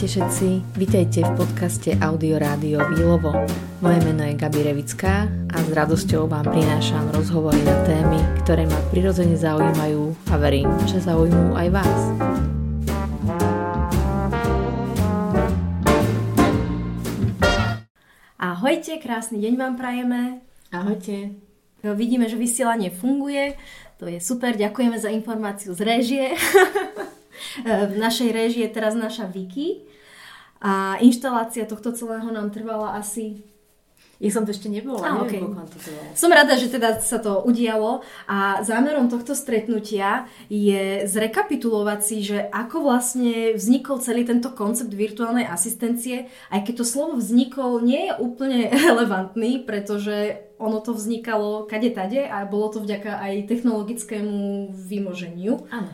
Ahojte všetci, vítajte v podcaste Audio Rádio Výlovo. Moje meno je Gabi Revická a s radosťou vám prinášam rozhovory na témy, ktoré ma prirodzene zaujímajú a verím, že zaujímujú aj vás. Ahojte, krásny deň vám prajeme. Ahojte. Vidíme, že vysielanie funguje, to je super, ďakujeme za informáciu z réžie. v našej réžii je teraz naša Viki a inštalácia tohto celého nám trvala asi ja som to ešte nebola, a, neviem, okay. to trvalo. Som rada, že teda sa to udialo a zámerom tohto stretnutia je zrekapitulovať si, že ako vlastne vznikol celý tento koncept virtuálnej asistencie, aj keď to slovo vznikol nie je úplne relevantný, pretože ono to vznikalo kade tade a bolo to vďaka aj technologickému vymoženiu. Áno.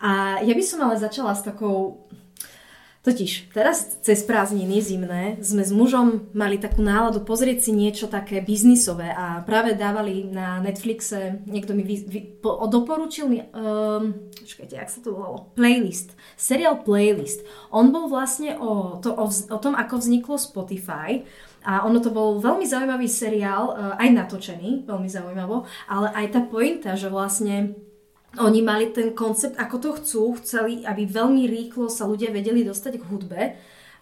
A ja by som ale začala s takou Totiž teraz cez prázdniny zimné sme s mužom mali takú náladu pozrieť si niečo také biznisové a práve dávali na Netflixe, niekto mi vy, vy, po, doporučil mi, um, čakajte, jak sa to volalo, playlist, seriál Playlist. On bol vlastne o, to, o, o tom, ako vzniklo Spotify a ono to bol veľmi zaujímavý seriál, uh, aj natočený, veľmi zaujímavo, ale aj tá pointa, že vlastne oni mali ten koncept, ako to chcú, chceli, aby veľmi rýchlo sa ľudia vedeli dostať k hudbe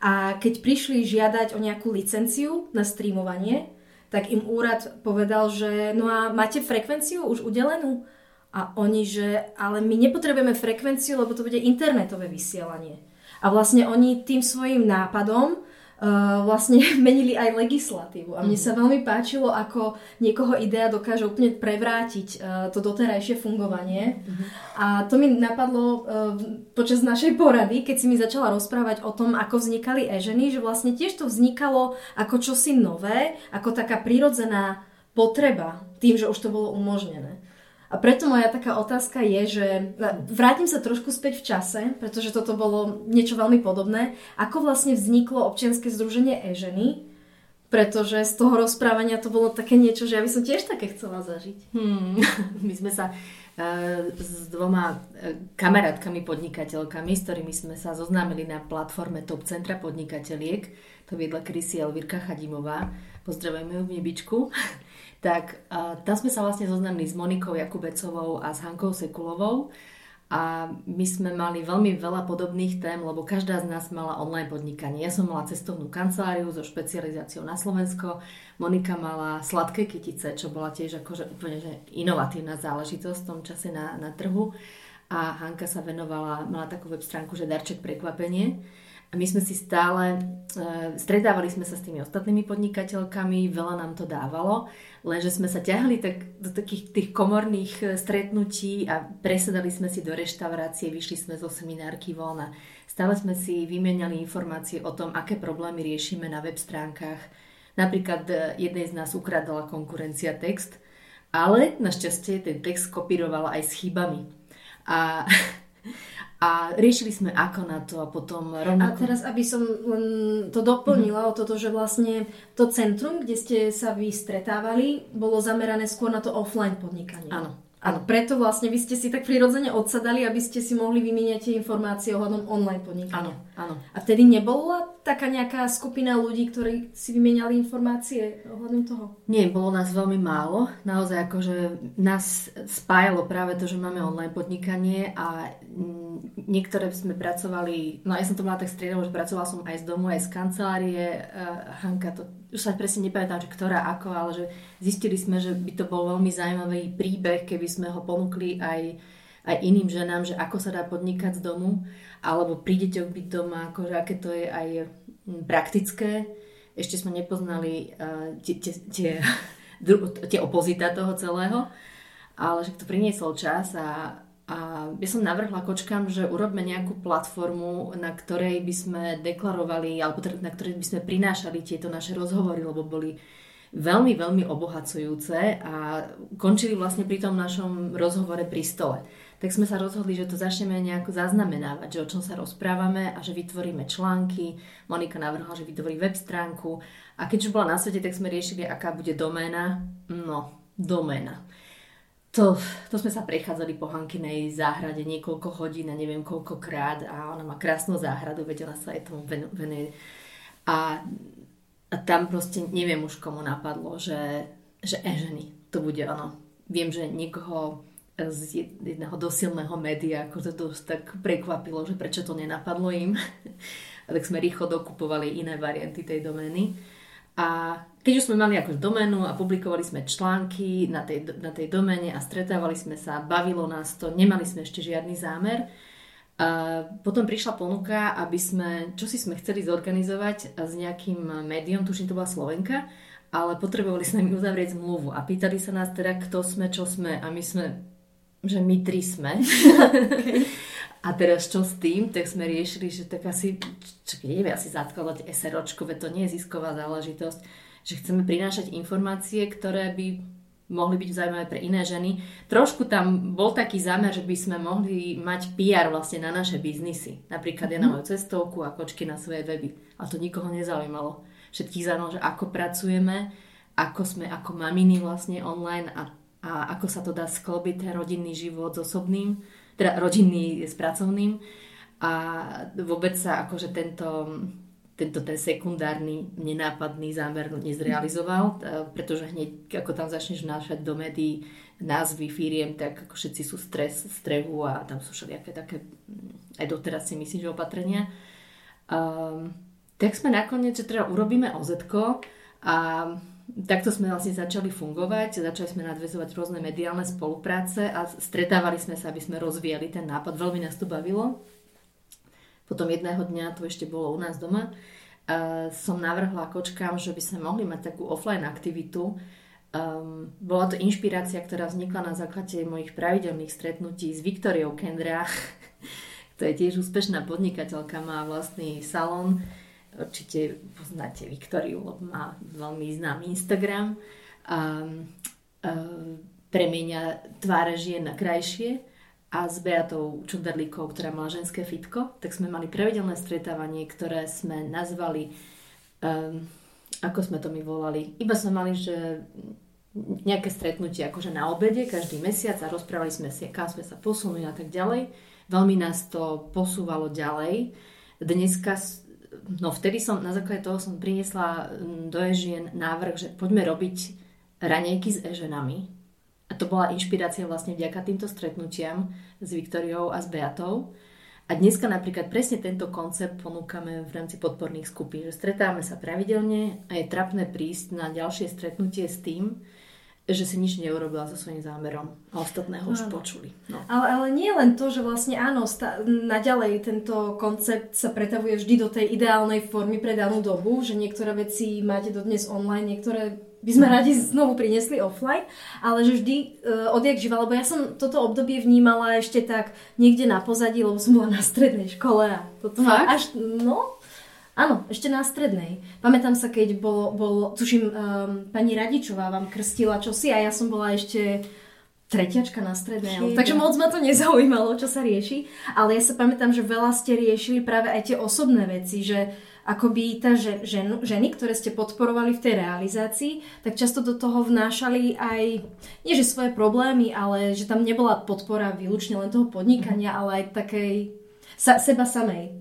a keď prišli žiadať o nejakú licenciu na streamovanie, tak im úrad povedal, že no a máte frekvenciu už udelenú? A oni, že ale my nepotrebujeme frekvenciu, lebo to bude internetové vysielanie. A vlastne oni tým svojim nápadom uh, vlastne menili aj legislatívu. A mne mhm. sa veľmi páčilo, ako niekoho idea dokáže úplne prevrátiť uh, to doterajšie fungovanie. Mm-hmm. A to mi napadlo uh, počas našej porady, keď si mi začala rozprávať o tom, ako vznikali e-ženy, že vlastne tiež to vznikalo ako čosi nové, ako taká prirodzená potreba, tým, že už to bolo umožnené. A preto moja taká otázka je, že vrátim sa trošku späť v čase, pretože toto bolo niečo veľmi podobné. Ako vlastne vzniklo občianske združenie e-ženy? Pretože z toho rozprávania to bolo také niečo, že ja by som tiež také chcela zažiť. Hmm. My sme sa uh, s dvoma uh, kamarátkami podnikateľkami, s ktorými sme sa zoznámili na platforme Top Centra podnikateľiek. To viedla Krysi Elvirka Chadimová. Pozdravujeme ju v nebičku tak uh, tam sme sa vlastne zoznamili s Monikou Jakubecovou a s Hankou Sekulovou. A my sme mali veľmi veľa podobných tém, lebo každá z nás mala online podnikanie. Ja som mala cestovnú kanceláriu so špecializáciou na Slovensko, Monika mala sladké kytice, čo bola tiež akože úplne že inovatívna záležitosť v tom čase na, na trhu. A Hanka sa venovala, mala takú web stránku, že darček prekvapenie a my sme si stále, uh, stretávali sme sa s tými ostatnými podnikateľkami, veľa nám to dávalo, lenže sme sa ťahli tak do takých tých komorných e, stretnutí a presedali sme si do reštaurácie, vyšli sme zo seminárky voľna. Stále sme si vymieniali informácie o tom, aké problémy riešime na web stránkach. Napríklad e, jednej z nás ukradala konkurencia text, ale našťastie ten text kopírovala aj s chybami. A a riešili sme ako na to a potom rovnako... A teraz, aby som to doplnila mm-hmm. o toto, že vlastne to centrum, kde ste sa vy stretávali, bolo zamerané skôr na to offline podnikanie. Áno. A preto vlastne vy ste si tak prirodzene odsadali, aby ste si mohli vymieňať tie informácie ohľadom online podnikania. Áno, áno. A vtedy nebola taká nejaká skupina ľudí, ktorí si vymieniali informácie ohľadom toho? Nie, bolo nás veľmi málo. Naozaj akože nás spájalo práve to, že máme online podnikanie a niektoré sme pracovali, no ja som to mala tak striedavo, že pracovala som aj z domu, aj z kancelárie. Uh, Hanka to, už sa presne nepamätám, že ktorá ako, ale že zistili sme, že by to bol veľmi zaujímavý príbeh, keby sme ho ponúkli aj, aj iným ženám, že ako sa dá podnikať z domu, alebo pri deťoch byť doma, akože aké to je aj praktické. Ešte sme nepoznali tie, tie, tie opozita toho celého, ale že to priniesol čas a a ja som navrhla kočkám, že urobme nejakú platformu, na ktorej by sme deklarovali, alebo teda na ktorej by sme prinášali tieto naše rozhovory, lebo boli veľmi, veľmi obohacujúce a končili vlastne pri tom našom rozhovore pri stole. Tak sme sa rozhodli, že to začneme nejako zaznamenávať, že o čom sa rozprávame a že vytvoríme články. Monika navrhla, že vytvorí web stránku a keď už bola na svete, tak sme riešili, aká bude doména. No, doména to, to sme sa prechádzali po Hankinej záhrade niekoľko hodín a neviem koľkokrát a ona má krásnu záhradu, veď ona sa aj tomu venuje. A, a tam proste neviem už komu napadlo, že, že e, ženy, to bude ono. Viem, že niekoho z jedného dosilného média ako to dosť tak prekvapilo, že prečo to nenapadlo im. a tak sme rýchlo dokupovali iné varianty tej domény. A keď už sme mali akož doménu a publikovali sme články na tej, na tej doméne a stretávali sme sa, bavilo nás to, nemali sme ešte žiadny zámer. A potom prišla ponuka, aby sme, čo si sme chceli zorganizovať s nejakým médium, tuším to bola Slovenka, ale potrebovali sme mi uzavrieť zmluvu a pýtali sa nás teda, kto sme, čo sme a my sme, že my tri sme. okay. A teraz čo s tým, tak sme riešili, že tak asi, čo nevie asi zakladať SROčko, veď to nie je zisková záležitosť, že chceme prinášať informácie, ktoré by mohli byť zaujímavé pre iné ženy. Trošku tam bol taký zámer, že by sme mohli mať PR vlastne na naše biznisy. Napríklad ja na mhm. moju cestovku a kočky na svoje weby. A to nikoho nezaujímalo. Všetkých zaujímalo, že ako pracujeme, ako sme ako maminy vlastne online a, a ako sa to dá sklobiť ten rodinný život s osobným teda rodinný s pracovným a vôbec sa akože tento, tento ten sekundárny nenápadný zámer nezrealizoval, pretože hneď ako tam začneš vnášať do médií názvy firiem, tak ako všetci sú stres, strehu a tam sú všelijaké také, aj doteraz si myslím, že opatrenia. Um, tak sme nakoniec, že teda urobíme oz a takto sme vlastne začali fungovať, začali sme nadvezovať rôzne mediálne spolupráce a stretávali sme sa, aby sme rozvíjali ten nápad. Veľmi nás to bavilo. Potom jedného dňa, to ešte bolo u nás doma, uh, som navrhla kočkám, že by sme mohli mať takú offline aktivitu. Um, bola to inšpirácia, ktorá vznikla na základe mojich pravidelných stretnutí s Viktoriou Kendra, to je tiež úspešná podnikateľka, má vlastný salón Určite poznáte Viktoriu, lebo má veľmi známy Instagram. A, a premieňa tváre žien na krajšie a s Beatou Čunderlíkou, ktorá mala ženské fitko, tak sme mali pravidelné stretávanie, ktoré sme nazvali, um, ako sme to my volali, iba sme mali, že nejaké stretnutie akože na obede každý mesiac a rozprávali sme si, kam sme sa posunuli a tak ďalej. Veľmi nás to posúvalo ďalej. Dneska no vtedy som, na základe toho som priniesla do Ežien návrh, že poďme robiť ranejky s Eženami. A to bola inšpirácia vlastne vďaka týmto stretnutiam s Viktoriou a s Beatou. A dneska napríklad presne tento koncept ponúkame v rámci podporných skupín, že stretávame sa pravidelne a je trapné prísť na ďalšie stretnutie s tým, že si nič neurobila so svojím zámerom a ostatného už počuli. No. Ale, ale nie len to, že vlastne áno, sta- naďalej tento koncept sa pretavuje vždy do tej ideálnej formy pre danú dobu, že niektoré veci máte dodnes online, niektoré by sme radi znovu priniesli offline, ale že vždy uh, odjak živa, lebo ja som toto obdobie vnímala ešte tak niekde na pozadí, lebo som bola na strednej škole a toto Fakt? až, no, Áno, ešte na strednej. Pamätám sa, keď bolo, bolo tuším, um, pani Radičová vám krstila čosi a ja som bola ešte tretiačka na strednej. Takže moc ma to nezaujímalo, čo sa rieši. Ale ja sa pamätám, že veľa ste riešili práve aj tie osobné veci, že akoby tá že, žen, ženy, ktoré ste podporovali v tej realizácii, tak často do toho vnášali aj, nie že svoje problémy, ale že tam nebola podpora výlučne len toho podnikania, ale aj takej sa, seba samej.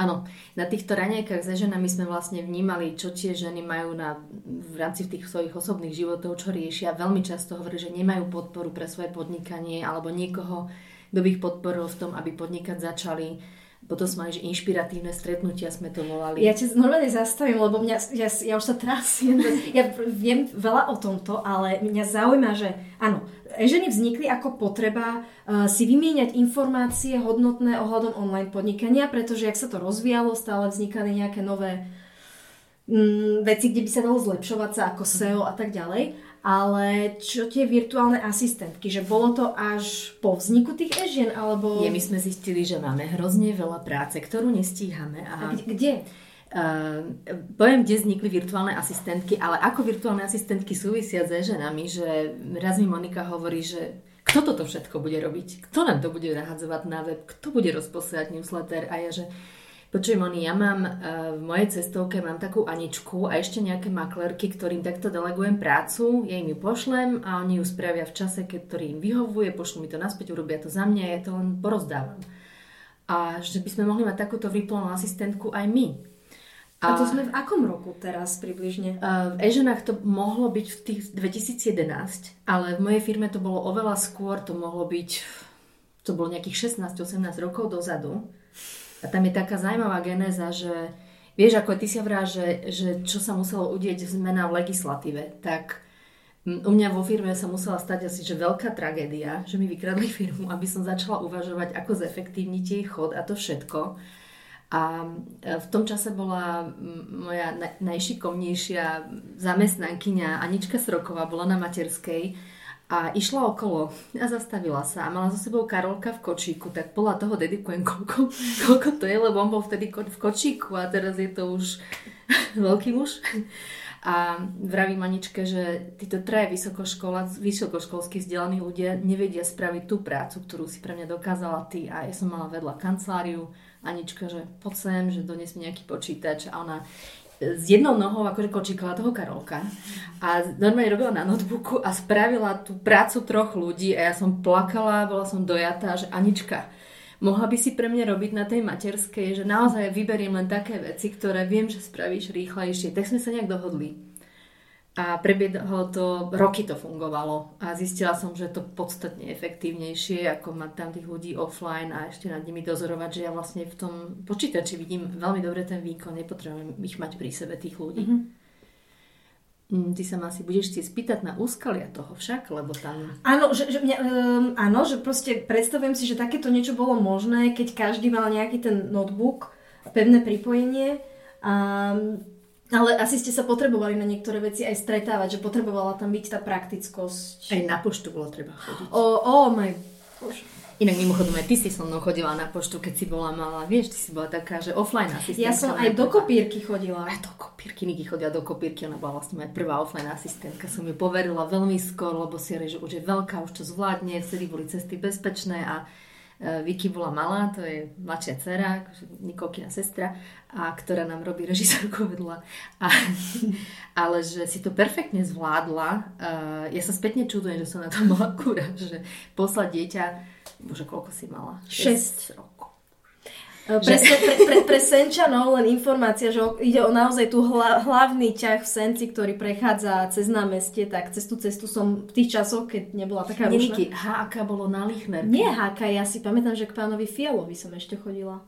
Áno, na týchto ranejkách za ženami sme vlastne vnímali, čo tie ženy majú na, v rámci tých svojich osobných životov, čo riešia. Veľmi často hovorí, že nemajú podporu pre svoje podnikanie alebo niekoho, kto by ich podporil v tom, aby podnikať začali. Potom sme mali, že inšpiratívne stretnutia sme to volali. Ja ťa normálne zastavím, lebo mňa, ja, ja už sa trasím. Ja viem veľa o tomto, ale mňa zaujíma, že áno, ženy vznikli ako potreba uh, si vymieňať informácie hodnotné ohľadom online podnikania, pretože ak sa to rozvíjalo, stále vznikali nejaké nové um, veci, kde by sa dalo zlepšovať sa ako SEO a tak ďalej. Ale čo tie virtuálne asistentky, že bolo to až po vzniku tých e-žien, alebo... Nie, my sme zistili, že máme hrozne veľa práce, ktorú nestíhame. A, a kde? Uh, poviem, kde vznikli virtuálne asistentky, ale ako virtuálne asistentky súvisia s ženami, že raz mi Monika hovorí, že kto toto všetko bude robiť? Kto nám to bude nahadzovať na web? Kto bude rozposielať newsletter? A ja, že Počujem, Moni, ja mám uh, v mojej cestovke mám takú Aničku a ešte nejaké maklerky, ktorým takto delegujem prácu, ja im ju pošlem a oni ju spravia v čase, keď ktorý im vyhovuje, pošlú mi to naspäť, urobia to za mňa, ja to len porozdávam. A že by sme mohli mať takúto virtuálnu asistentku aj my. A, a to sme v akom roku teraz približne? Uh, v Eženách to mohlo byť v tých 2011, ale v mojej firme to bolo oveľa skôr, to mohlo byť, to bolo nejakých 16-18 rokov dozadu. A tam je taká zaujímavá genéza, že vieš, ako ty si hovorila, že, že čo sa muselo udieť zmena v legislatíve, tak u mňa vo firme sa musela stať asi, že veľká tragédia, že mi vykradli firmu, aby som začala uvažovať, ako zefektívniť jej chod a to všetko. A e, v tom čase bola moja najšikovnejšia zamestnankyňa Anička Sroková, bola na materskej a išla okolo a zastavila sa a mala so sebou Karolka v kočíku, tak podľa toho dedikujem, koľko, koľko to je, lebo on bol vtedy v kočíku a teraz je to už veľký muž. A vraví Maničke, že títo traje vysokoškolskí vzdelaní ľudia nevedia spraviť tú prácu, ktorú si pre mňa dokázala ty. A ja som mala vedľa kanceláriu, Anička, že poď sem, že dones mi nejaký počítač a ona s jednou nohou akože kočíkala toho Karolka a normálne robila na notebooku a spravila tú prácu troch ľudí a ja som plakala, bola som dojatá, že Anička, mohla by si pre mňa robiť na tej materskej, že naozaj vyberiem len také veci, ktoré viem, že spravíš rýchlejšie. Tak sme sa nejak dohodli. A prebiehlo to, roky to fungovalo a zistila som, že je to podstatne efektívnejšie, ako mať tam tých ľudí offline a ešte nad nimi dozorovať, že ja vlastne v tom počítači vidím veľmi dobre ten výkon, nepotrebujem ich mať pri sebe tých ľudí. Mm-hmm. Ty sa ma asi budeš chcieť spýtať na úskalia toho však, lebo tam... Áno, že, že, mňa, um, áno, že proste predstavujem si, že takéto niečo bolo možné, keď každý mal nejaký ten notebook, pevné pripojenie. Um, ale asi ste sa potrebovali na niektoré veci aj stretávať, že potrebovala tam byť tá praktickosť. Aj na poštu bolo treba chodiť. O, oh my Bože. Inak mimochodom aj ty si so mnou chodila na poštu, keď si bola malá. Vieš, ty si bola taká, že offline asistentka. Ja som aj do kopírky chodila. Aj do kopírky, Niky chodila do kopírky, ona bola vlastne moja prvá offline asistentka. Som ju poverila veľmi skoro, lebo si že už je veľká, už to zvládne, vtedy boli cesty bezpečné a Vicky bola malá, to je mladšia dcera, akože Nikolkina sestra, a ktorá nám robí režisérku vedľa. A, ale že si to perfektne zvládla. Uh, ja sa spätne čudujem, že som na to mala kúra, že poslať dieťa, bože, koľko si mala? 6 rokov. Pre, pre, pre, pre Senčanov len informácia, že ide o naozaj tu hla, hlavný ťah v Senci, ktorý prechádza cez námestie, tak cez tú cestu som v tých časoch, keď nebola taká rušná. HK bolo na Lichnerke. Nie HK, ja si pamätám, že k pánovi Fialovi som ešte chodila.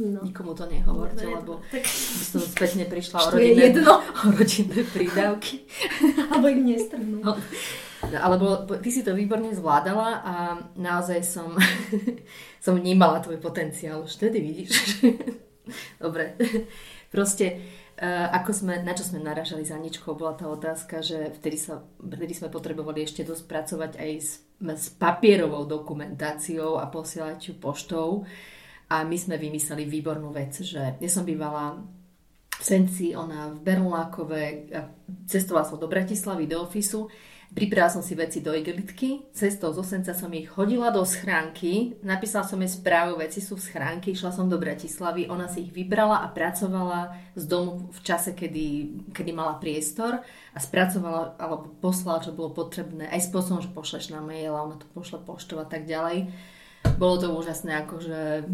No. Nikomu to nehovorte, no, lebo tak... som spätne prišla o rodinné, jedno. o rodinné prídavky. Alebo ich nestrhnú. No. Alebo ty si to výborne zvládala a naozaj som, som vnímala tvoj potenciál. Už vtedy vidíš. Dobre. Proste, uh, ako sme, na čo sme naražali za ničkou, bola tá otázka, že vtedy, sa, vtedy sme potrebovali ešte dosť pracovať aj s, s papierovou dokumentáciou a posielať ju poštou. A my sme vymysleli výbornú vec, že ja som bývala v Senci, ona v Berlákove, cestovala som do Bratislavy, do ofisu Pripravila som si veci do igelitky, cestou z Osenca som ich hodila do schránky, napísala som jej správu, veci sú v schránke, išla som do Bratislavy, ona si ich vybrala a pracovala z domu v čase, kedy, kedy mala priestor a spracovala alebo poslala, čo bolo potrebné, aj spôsobom, že pošleš na mail ona to pošle poštov a tak ďalej. Bolo to úžasné, akože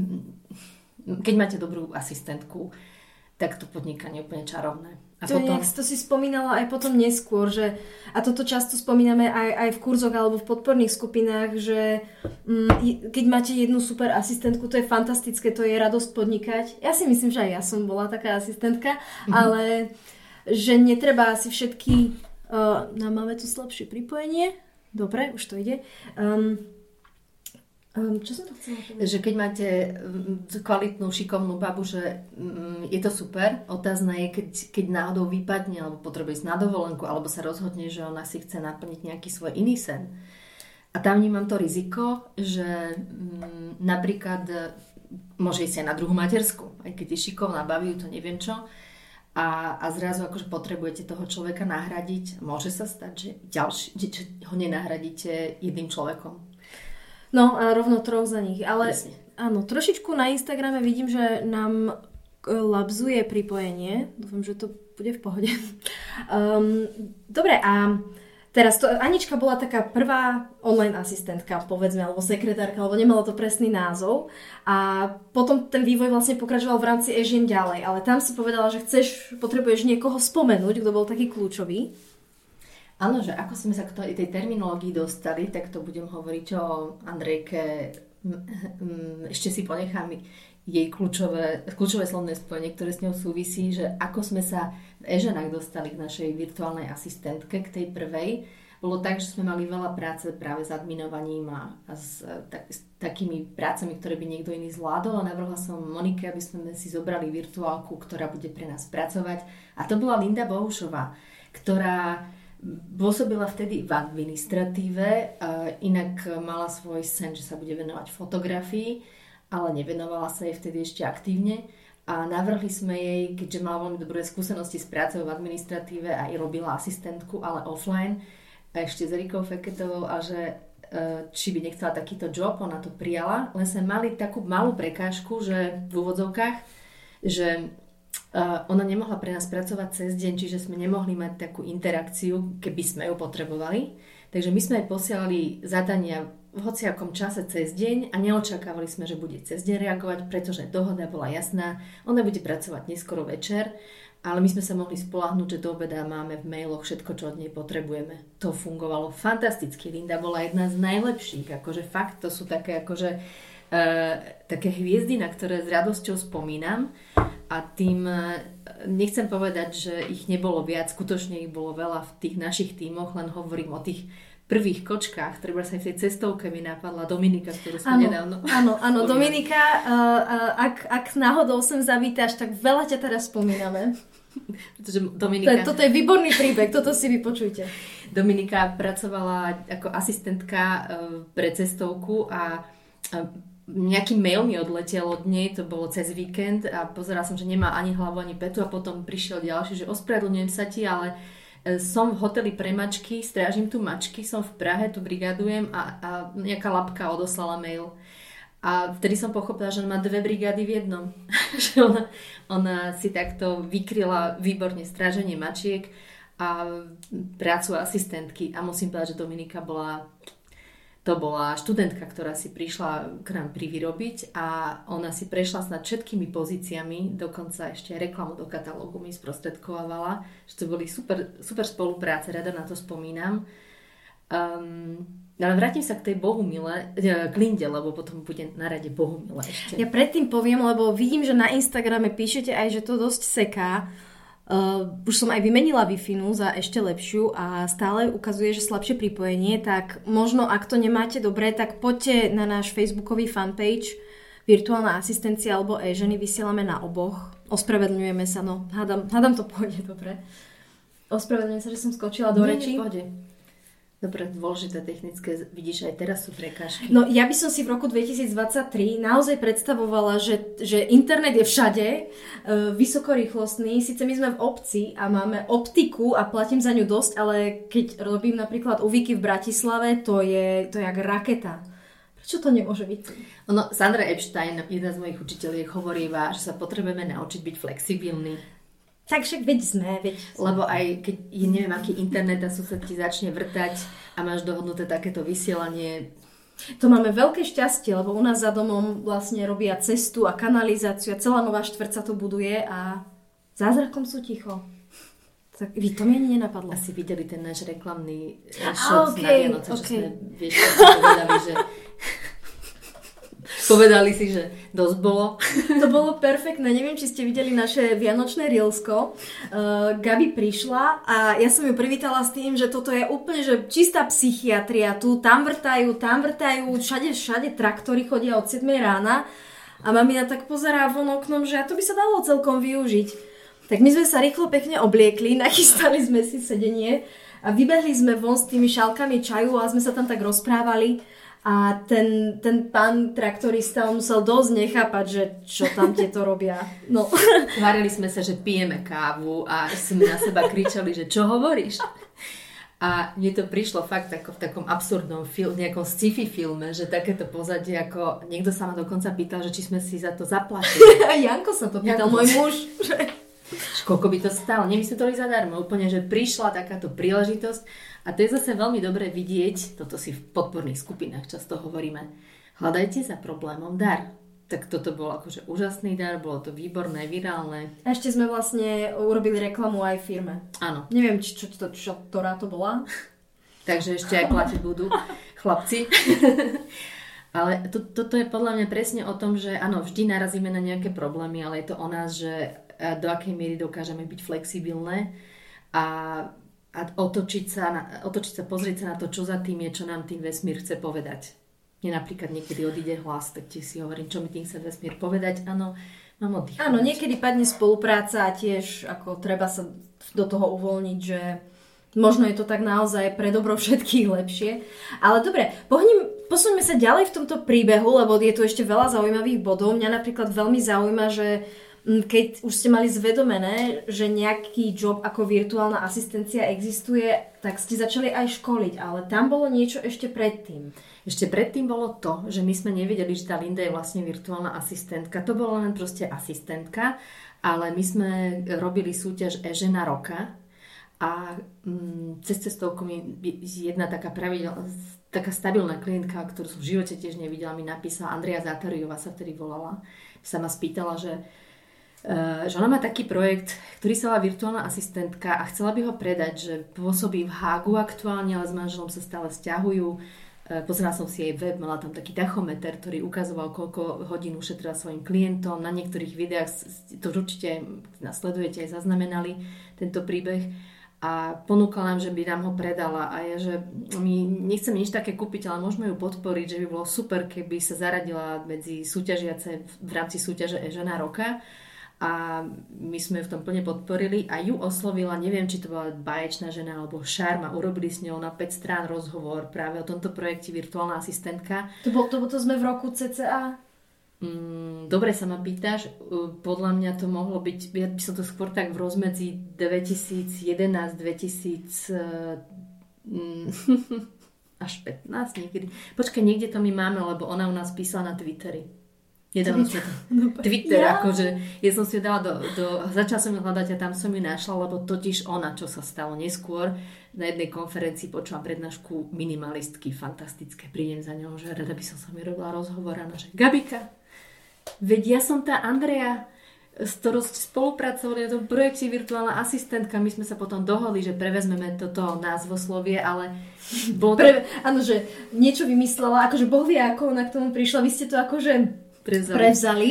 keď máte dobrú asistentku, tak to podnikanie je úplne čarovné. A to, potom... nejak, to si spomínala aj potom neskôr, že, a toto často spomíname aj, aj v kurzoch alebo v podporných skupinách, že mm, keď máte jednu super asistentku, to je fantastické, to je radosť podnikať. Ja si myslím, že aj ja som bola taká asistentka, mm-hmm. ale že netreba asi všetky, uh, no máme tu slabšie pripojenie, dobre, už to ide, um, Um, čo som to chcela povedať? Že keď máte mm, kvalitnú, šikovnú babu, že um, je to super. Otázna je, keď, keď náhodou vypadne, alebo potrebuje ísť na dovolenku, alebo sa rozhodne, že ona si chce naplniť nejaký svoj iný sen. A tam vnímam to riziko, že um, napríklad môže ísť aj na druhú matersku, aj keď je šikovná, baví to neviem čo. A, a zrazu akože potrebujete toho človeka nahradiť. Môže sa stať, že, ďalší, že ho nenahradíte jedným človekom No a rovno troch za nich, ale... Presne. Áno, trošičku na Instagrame vidím, že nám e, labzuje pripojenie. Dúfam, že to bude v pohode. Um, dobre, a Teraz to, Anička bola taká prvá online asistentka, povedzme, alebo sekretárka, alebo nemala to presný názov. A potom ten vývoj vlastne pokračoval v rámci Ežien ďalej. Ale tam si povedala, že chceš, potrebuješ niekoho spomenúť, kto bol taký kľúčový. Áno, že ako sme sa k tej terminológii dostali, tak to budem hovoriť o Andrejke. Ešte si ponechám jej kľúčové, kľúčové slovné spojenie, ktoré s ňou súvisí, že ako sme sa v Eženách dostali k našej virtuálnej asistentke, k tej prvej, bolo tak, že sme mali veľa práce práve s adminovaním a, a s, tak, s takými prácami, ktoré by niekto iný zvládol a navrhla som Monike, aby sme si zobrali virtuálku, ktorá bude pre nás pracovať. A to bola Linda Bohušová, ktorá pôsobila vtedy v administratíve, inak mala svoj sen, že sa bude venovať fotografii ale nevenovala sa jej vtedy ešte aktívne. A navrhli sme jej, keďže mala veľmi dobré skúsenosti s prácou v administratíve a i robila asistentku, ale offline, ešte s Erikou Feketovou a že e, či by nechcela takýto job, ona to prijala, len sme mali takú malú prekážku, že v úvodzovkách, že e, ona nemohla pre nás pracovať cez deň, čiže sme nemohli mať takú interakciu, keby sme ju potrebovali. Takže my sme aj posielali zadania v hociakom čase cez deň a neočakávali sme, že bude cez deň reagovať, pretože dohoda bola jasná, ona bude pracovať neskoro večer, ale my sme sa mohli spolahnúť, že do obeda máme v mailoch všetko, čo od nej potrebujeme. To fungovalo fantasticky. Linda bola jedna z najlepších, akože fakt, to sú také akože také hviezdy, na ktoré s radosťou spomínam. A tým e, nechcem povedať, že ich nebolo viac, skutočne ich bolo veľa v tých našich tímoch, len hovorím o tých prvých kočkách, treba sa aj v tej cestovke mi napadla Dominika, ktorú sme ano, nedávno Áno, áno, Dominika, uh, ak, ak náhodou sem zavítaš, tak veľa ťa teraz spomíname. Pretože Dominika... To, toto je výborný príbeh, toto si vypočujte. Dominika pracovala ako asistentka pre cestovku a nejaký mail mi odletel od nej, to bolo cez víkend a pozeral som, že nemá ani hlavu, ani petu a potom prišiel ďalší, že ospravedlňujem sa ti, ale E, som v hoteli pre mačky, strážim tu mačky, som v Prahe, tu brigadujem a, a nejaká lapka odoslala mail. A vtedy som pochopila, že on má dve brigády v jednom. že ona, ona si takto vykryla výborne stráženie mačiek a prácu asistentky. A musím povedať, že Dominika bola to bola študentka, ktorá si prišla k nám privyrobiť a ona si prešla snad všetkými pozíciami, dokonca ešte reklamu do katalógu mi sprostredkovala, že to boli super, super spolupráce, rada na to spomínam. Um, ale vrátim sa k tej Bohumile, k Linde, lebo potom bude na rade Bohumile ešte. Ja predtým poviem, lebo vidím, že na Instagrame píšete aj, že to dosť seká. Uh, už som aj vymenila wi za ešte lepšiu a stále ukazuje, že slabšie pripojenie, tak možno ak to nemáte dobre, tak poďte na náš facebookový fanpage virtuálna asistencia alebo e-ženy, vysielame na oboch. Ospravedlňujeme sa, no hádam, hádam to pôjde dobre. Ospravedlňujem sa, že som skočila do reči. Dobre, dôležité technické, vidíš, aj teraz sú prekážky. No ja by som si v roku 2023 naozaj predstavovala, že, že internet je všade, e, vysokorýchlostný, síce my sme v obci a máme optiku a platím za ňu dosť, ale keď robím napríklad uvíky v Bratislave, to je, to je jak raketa. Prečo to nemôže byť? Ono, Sandra Epstein, jedna z mojich učiteľiek, hovoríva, že sa potrebujeme naučiť byť flexibilní tak však veď sme, veď. Lebo aj keď je neviem aký internet a sused ti začne vrtať a máš dohodnuté takéto vysielanie, to máme veľké šťastie, lebo u nás za domom vlastne robia cestu a kanalizáciu a celá nová štvrť sa to buduje a zázrakom sú ticho. Tak vy to mi ani nenapadlo. Asi videli ten náš reklamný shot okay, na Vianoce, okay. čo sme, vieš, že Povedali si, že dosť bolo. To bolo perfektné. Neviem, či ste videli naše vianočné Reelsko. Uh, Gabi prišla a ja som ju privítala s tým, že toto je úplne že čistá psychiatria. Tu tam vrtajú, tam vrtajú, všade, všade traktory chodia od 7 rána. A mamina tak pozerá von oknom, že to by sa dalo celkom využiť. Tak my sme sa rýchlo pekne obliekli, nachystali sme si sedenie a vybehli sme von s tými šálkami čaju a sme sa tam tak rozprávali. A ten, ten pán traktorista, on musel dosť nechápať, že čo tam tieto robia. No. Tvárili sme sa, že pijeme kávu a sme na seba kričali, že čo hovoríš? A mne to prišlo fakt ako v takom absurdnom film, nejakom sci-fi filme, že takéto pozadie, ako niekto sa ma dokonca pýtal, že či sme si za to zaplatili. A Janko sa to pýtal, môj muž. Koľko by to stalo? Nevysvetlili zadarmo. Úplne, že prišla takáto príležitosť. A to je zase veľmi dobre vidieť, toto si v podporných skupinách často hovoríme, hľadajte za problémom dar tak toto bol akože úžasný dar, bolo to výborné, virálne. A ešte sme vlastne urobili reklamu aj firme. Áno. Neviem, či, čo, čo, čo, ktorá to bola. Takže ešte aj platiť budú chlapci. ale to, toto je podľa mňa presne o tom, že áno, vždy narazíme na nejaké problémy, ale je to o nás, že do akej miery dokážeme byť flexibilné a, a otočiť, sa na, otočiť sa, pozrieť sa na to, čo za tým je, čo nám tým vesmír chce povedať. Mne napríklad niekedy odíde hlas, tak ti si hovorím, čo mi tým chce vesmír povedať. Áno, mám oddychovať. Áno, niekedy padne spolupráca a tiež ako treba sa do toho uvoľniť, že možno je to tak naozaj pre dobro všetkých lepšie. Ale dobre, pohním, posuňme sa ďalej v tomto príbehu, lebo je tu ešte veľa zaujímavých bodov. Mňa napríklad veľmi zaujíma, že keď už ste mali zvedomené, že nejaký job ako virtuálna asistencia existuje, tak ste začali aj školiť, ale tam bolo niečo ešte predtým. Ešte predtým bolo to, že my sme nevedeli, že tá Linda je vlastne virtuálna asistentka. To bola len proste asistentka, ale my sme robili súťaž e-žena roka a mm, cez cestovku mi jedna taká pravidel, taká stabilná klientka, ktorú som v živote tiež nevidela, mi napísala, Andrea Zatariová sa vtedy volala, sa ma spýtala, že že ona má taký projekt, ktorý sa volá virtuálna asistentka a chcela by ho predať, že pôsobí v Hágu aktuálne, ale s manželom sa stále stiahujú E, pozerala som si jej web, mala tam taký tachometer, ktorý ukazoval, koľko hodín ušetrila svojim klientom. Na niektorých videách, to určite nasledujete, aj zaznamenali tento príbeh. A ponúkala nám, že by nám ho predala. A ja, že my nechceme nič také kúpiť, ale môžeme ju podporiť, že by bolo super, keby sa zaradila medzi súťažiace v rámci súťaže Žena roka a my sme v tom plne podporili a ju oslovila, neviem, či to bola baječná žena alebo šarma, urobili s ňou na 5 strán rozhovor práve o tomto projekte Virtuálna asistentka. To, bol, to, to sme v roku CCA? Mm, dobre sa ma pýtaš, podľa mňa to mohlo byť, ja by som to skôr tak v rozmedzi 2011, 2000 mm, až 15 niekedy. Počkaj, niekde to my máme, lebo ona u nás písala na Twitteri. Nedávno. No, Twitter, ja. akože ja som si ju dala do, do začala som ju hľadať a tam som ju našla, lebo totiž ona, čo sa stalo neskôr, na jednej konferencii počula prednášku minimalistky, fantastické, prídem za ňou, že rada by som sa mi robila rozhovor a že Gabika, veď ja som tá Andrea, s ktorou spolupracovali na tom projekte Virtuálna asistentka. My sme sa potom dohodli, že prevezmeme toto názvoslovie, ale bolo to... Pre, áno, že niečo vymyslela, akože Boh vie, ako ona k tomu prišla. Vy ste to akože prevzali. prevzali.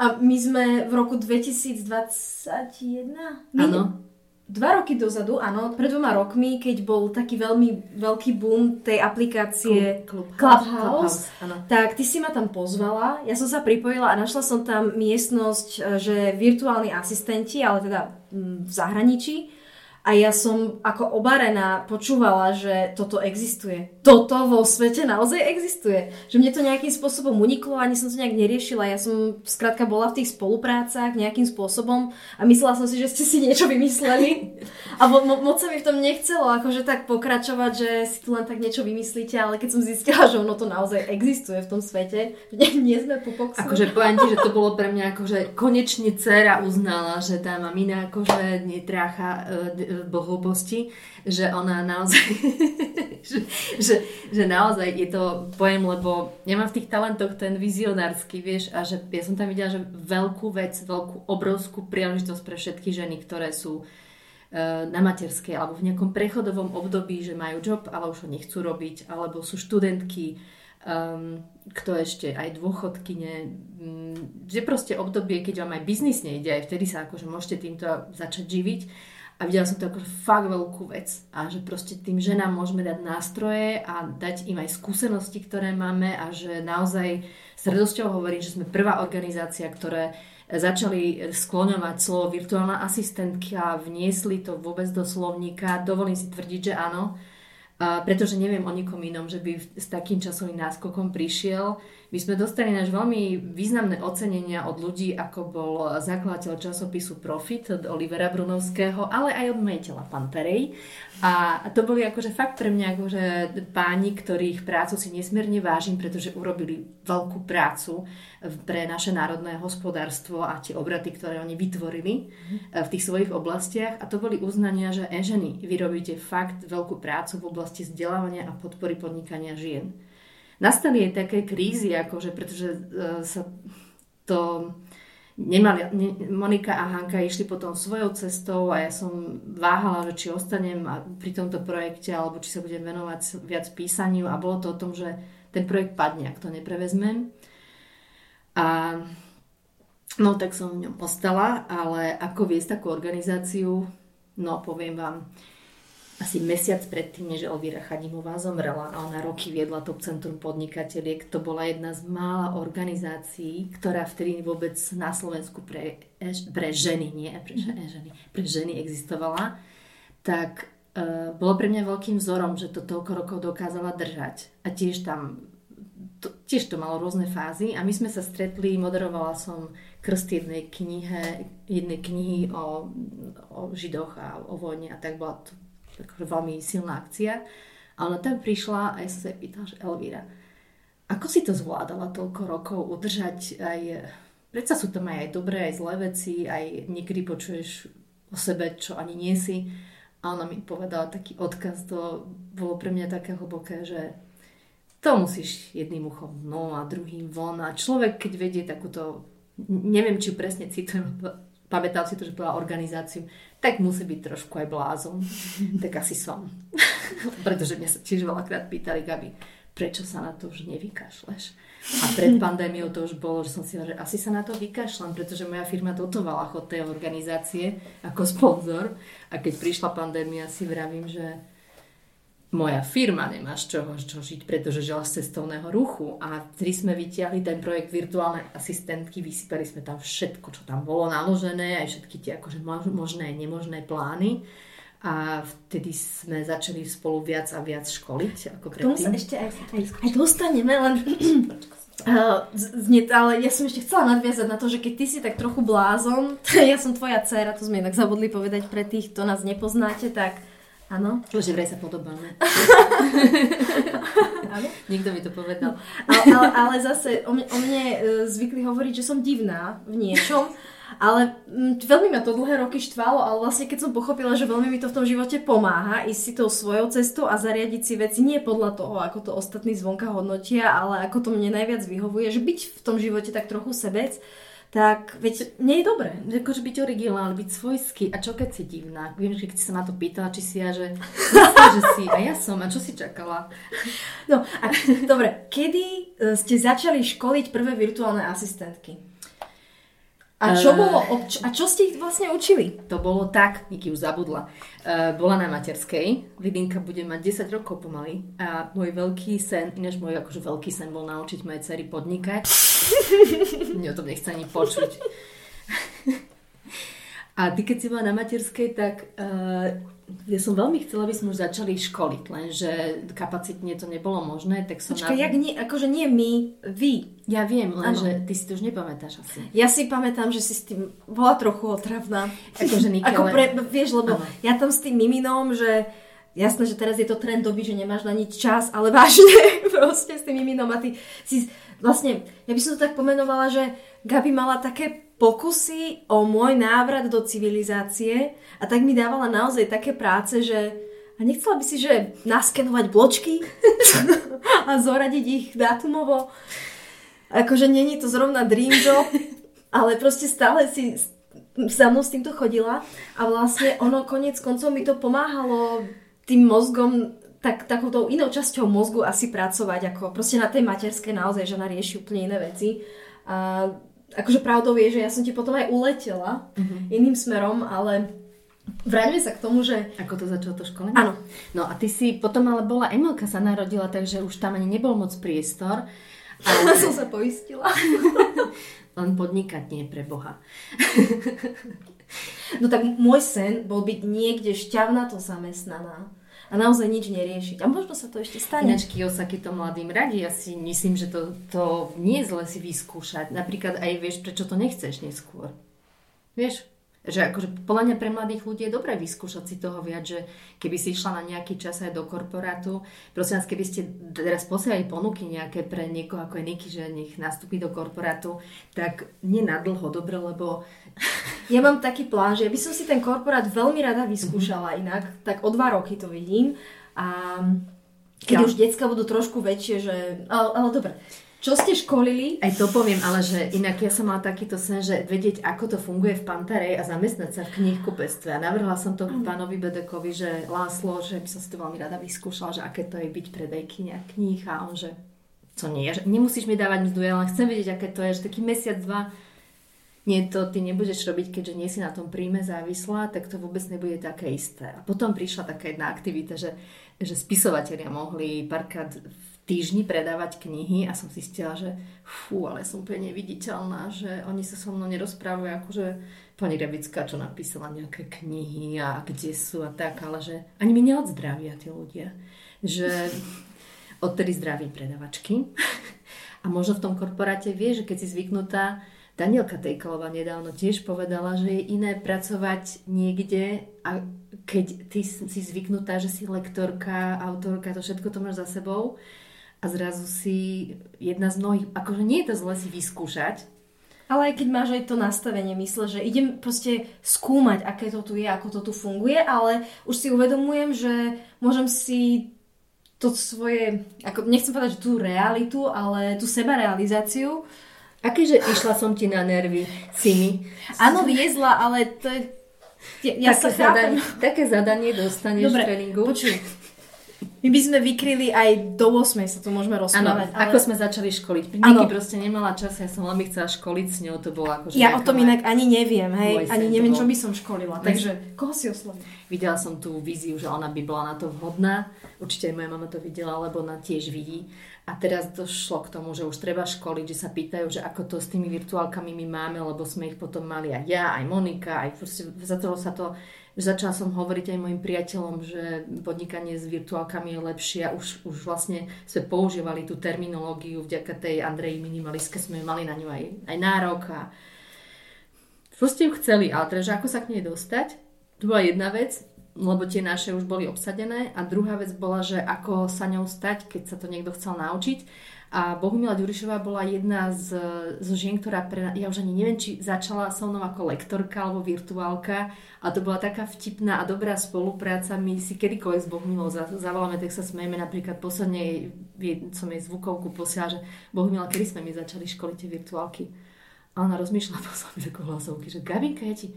A my sme v roku 2021... Áno. Dva roky dozadu, áno, pred dvoma rokmi, keď bol taký veľmi veľký boom tej aplikácie Club, Clubhouse, Clubhouse tak ty si ma tam pozvala, ja som sa pripojila a našla som tam miestnosť, e, že virtuálni asistenti, ale teda v zahraničí, a ja som ako obarená počúvala, že toto existuje. Toto vo svete naozaj existuje. Že mne to nejakým spôsobom uniklo, ani som to nejak neriešila. Ja som skrátka bola v tých spoluprácach nejakým spôsobom a myslela som si, že ste si niečo vymysleli. A mo- mo- moc sa mi v tom nechcelo akože tak pokračovať, že si tu len tak niečo vymyslíte, ale keď som zistila, že ono to naozaj existuje v tom svete, nie, nie sme pupoksu. Akože poviem ti, že to bolo pre mňa akože konečne dcera uznala, že tá mamina akože netrácha e, bohobosti, že ona naozaj, že, že, že naozaj je to pojem, lebo nemám v tých talentoch ten vizionársky, vieš, a že ja som tam videla, že veľkú vec, veľkú, obrovskú príležitosť pre všetky ženy, ktoré sú na materskej alebo v nejakom prechodovom období, že majú job, ale už ho nechcú robiť, alebo sú študentky, um, kto ešte aj dôchodkyne, um, že proste obdobie, keď vám aj biznis nejde, aj vtedy sa akože môžete týmto začať živiť. A videla som to ako fakt veľkú vec. A že proste tým ženám môžeme dať nástroje a dať im aj skúsenosti, ktoré máme. A že naozaj s radosťou hovorím, že sme prvá organizácia, ktoré začali skloňovať slovo virtuálna asistentka, vniesli to vôbec do slovníka. Dovolím si tvrdiť, že áno, pretože neviem o nikom inom, že by s takým časovým náskokom prišiel. My sme dostali náš veľmi významné ocenenia od ľudí, ako bol zakladateľ časopisu Profit od Olivera Brunovského, ale aj od majiteľa Panterej. A to boli akože fakt pre mňa akože páni, ktorých prácu si nesmierne vážim, pretože urobili veľkú prácu pre naše národné hospodárstvo a tie obraty, ktoré oni vytvorili v tých svojich oblastiach. A to boli uznania, že e, ženy, vy robíte fakt veľkú prácu v oblasti vzdelávania a podpory podnikania žien nastali aj také krízy, akože, pretože uh, sa to nemali, ne, Monika a Hanka išli potom svojou cestou a ja som váhala, že či ostanem pri tomto projekte alebo či sa budem venovať viac písaniu. A bolo to o tom, že ten projekt padne, ak to neprevezmem. A no tak som v ňom postala, ale ako viesť takú organizáciu, no poviem vám, asi mesiac predtým, než Elvíra Chadimová zomrela a ona roky viedla Top Centrum podnikateľiek. To bola jedna z mála organizácií, ktorá vtedy vôbec na Slovensku pre, pre ženy, nie pre mhm. ženy, pre ženy existovala. Tak uh, bolo pre mňa veľkým vzorom, že to toľko rokov dokázala držať. A tiež tam to, tiež to malo rôzne fázy a my sme sa stretli, moderovala som krst jednej knihe, jednej knihy o, o židoch a o vojne a tak bola to akože veľmi silná akcia. A ona tam prišla a ja som sa pýtala, že Elvíra, ako si to zvládala toľko rokov udržať aj... Predsa sú tam aj, aj dobré, aj zlé veci, aj niekedy počuješ o sebe, čo ani nie si. A ona mi povedala taký odkaz, to bolo pre mňa také hlboké, že to musíš jedným uchom no a druhým von. A človek, keď vedie takúto, neviem, či presne citujem, pamätám si to, že bola organizáciu, tak musí byť trošku aj blázon. tak asi som. Pretože mňa sa tiež veľakrát pýtali, Gabi, prečo sa na to už nevykašleš? A pred pandémiou to už bolo, že som si že asi sa na to vykašľam, pretože moja firma dotovala chod tej organizácie ako sponzor. A keď prišla pandémia, si vravím, že moja firma nemá z čoho čo žiť, pretože žila z cestovného ruchu. A vtedy sme vytiahli ten projekt virtuálne asistentky, vysypali sme tam všetko, čo tam bolo naložené, aj všetky tie akože možné a nemožné plány. A vtedy sme začali spolu viac a viac školiť. Ako K tomu sa ešte aj, aj, aj dostaneme, len Uh, znie, ale ja som ešte chcela nadviazať na to, že keď ty si tak trochu blázon, ja som tvoja dcéra, to sme inak zabudli povedať pre tých, kto nás nepoznáte, tak Áno. Že vraj sa podobáme. Niekto mi to povedal. Ale, ale, ale zase o mne, o mne e, zvykli hovoriť, že som divná v niečom. Ale mm, veľmi ma to dlhé roky štvalo, ale vlastne keď som pochopila, že veľmi mi to v tom živote pomáha ísť si tou svojou cestou a zariadiť si veci nie podľa toho, ako to ostatní zvonka hodnotia, ale ako to mne najviac vyhovuje, že byť v tom živote tak trochu sebec, tak veď nie je dobré. Akože byť originálny, byť svojský. A čo keď si divná? Viem, že keď si sa na to pýtala, či si ja, že, že si, a ja som, a čo si čakala? No, a, dobre, kedy e, ste začali školiť prvé virtuálne asistentky? A čo, bolo, a čo ste ich vlastne učili? To bolo tak, Niky už zabudla. Uh, bola na materskej, Lidinka bude mať 10 rokov pomaly a môj veľký sen, ináč môj akože veľký sen bol naučiť moje cery podnikať. Mne o tom nechce ani počuť. a ty keď si bola na materskej, tak uh, ja som veľmi chcela, aby sme už začali školiť, lenže kapacitne to nebolo možné, tak som... Počkaj, na... jak nie, akože nie my, vy. Ja viem, lenže ty si to už nepamätáš asi. Ja si pamätám, že si s tým bola trochu otravná. Akože. Ako pre, vieš, lebo ano. ja tam s tým miminom, že jasné, že teraz je to trend doby, že nemáš na nič čas, ale vážne proste s tým miminom a ty si vlastne, ja by som to tak pomenovala, že Gabi mala také pokusy o môj návrat do civilizácie a tak mi dávala naozaj také práce, že a nechcela by si, že naskenovať bločky a zoradiť ich dátumovo. Akože není to zrovna dream job, ale proste stále si za mnou s týmto chodila a vlastne ono konec koncov mi to pomáhalo tým mozgom tak, takouto inou časťou mozgu asi pracovať, ako proste na tej materskej naozaj žena rieši úplne iné veci. A akože pravdou je, že ja som ti potom aj uletela uh-huh. iným smerom, ale Vráťme sa k tomu, že... Ako to začalo to školenie? Áno. No a ty si potom ale bola, Emilka sa narodila, takže už tam ani nebol moc priestor. Ale som sa poistila. Len podnikať nie pre Boha. no tak môj sen bol byť niekde šťavnato zamestnaná a naozaj nič neriešiť. A možno sa to ešte stane. Ináč Kiyosaki to mladým radí. Ja si myslím, že to, to nie je zle si vyskúšať. Napríklad aj vieš, prečo to nechceš neskôr. Vieš, že akože podľa mňa pre mladých ľudí je dobré vyskúšať si toho viac, že keby si išla na nejaký čas aj do korporátu, prosím vás, keby ste teraz posielali ponuky nejaké pre niekoho ako je Niky, že nech nastúpi do korporátu, tak nie na dlho, dobre, lebo... Ja mám taký plán, že ja by som si ten korporát veľmi rada vyskúšala mm-hmm. inak, tak o dva roky to vidím a keď ja. už decka budú trošku väčšie, že... Ale, ale dobre, čo ste školili? Aj to poviem, ale že inak ja som mala takýto sen, že vedieť, ako to funguje v Pantarej a zamestnať sa v knihkupectve. A navrhla som to mm. pánovi Bedekovi, že Láslo, že by som si to veľmi rada vyskúšala, že aké to je byť predajkynia kníh a on, že co nie, že nemusíš mi dávať mzdu, ja len chcem vedieť, aké to je, že taký mesiac, dva, nie to ty nebudeš robiť, keďže nie si na tom príjme závislá, tak to vôbec nebude také isté. A potom prišla taká jedna aktivita, že, že spisovatelia mohli párkrát týždni predávať knihy a som zistila, že fú, ale som úplne neviditeľná, že oni sa so mnou nerozprávajú, akože pani Rebická, čo napísala nejaké knihy a kde sú a tak, ale že ani mi neodzdravia tí ľudia. Že odtedy zdraví predavačky. A možno v tom korporáte vie, že keď si zvyknutá, Danielka Tejkalová nedávno tiež povedala, že je iné pracovať niekde a keď ty si zvyknutá, že si lektorka, autorka, to všetko to máš za sebou, a zrazu si jedna z mnohých, akože nie je to zle si vyskúšať, ale aj keď máš aj to nastavenie, mysle, že idem proste skúmať, aké to tu je, ako to tu funguje, ale už si uvedomujem, že môžem si to svoje, ako nechcem povedať, že tú realitu, ale tú sebarealizáciu. Akéže išla som ti na nervy, Simi? Áno, viezla, ale to je... Ja, ja také, sa zadanie, také zadanie dostaneš Dobre, v tréningu. Počuj, my by sme vykryli aj do 8 sa tu môžeme rozprávať. Áno, ale... ako sme začali školiť. Niky proste nemala čas, ja som veľmi chcela školiť s ňou, to bolo ako... Ja o tom inak ani neviem, hej, ani neviem, čo by som školila, takže koho si oslovím? Videla som tú víziu, že ona by bola na to vhodná, určite aj moja mama to videla, lebo ona tiež vidí. A teraz došlo k tomu, že už treba školiť, že sa pýtajú, že ako to s tými virtuálkami my máme, lebo sme ich potom mali aj ja, aj Monika, aj proste za toho sa to Začala som hovoriť aj mojim priateľom, že podnikanie s virtuálkami je lepšie a už, už vlastne sme používali tú terminológiu vďaka tej Andreji Minimalistke, sme mali na ňu aj, aj nárok a proste ju chceli, ale teda, že ako sa k nej dostať, to bola jedna vec, lebo tie naše už boli obsadené a druhá vec bola, že ako sa ňou stať, keď sa to niekto chcel naučiť a Bohumila Ďurišová bola jedna z, z žien, ktorá, pre, ja už ani neviem, či začala so mnou ako lektorka alebo virtuálka a to bola taká vtipná a dobrá spolupráca. My si kedykoľvek s Bohumilou zavoláme, tak sa smejeme. Napríklad posledne som jej zvukovku posiela, že Bohumila, kedy sme mi začali školiť tie virtuálky? A ona rozmýšľa, poslala mi takú hlasovky, že Gabinka, ja ti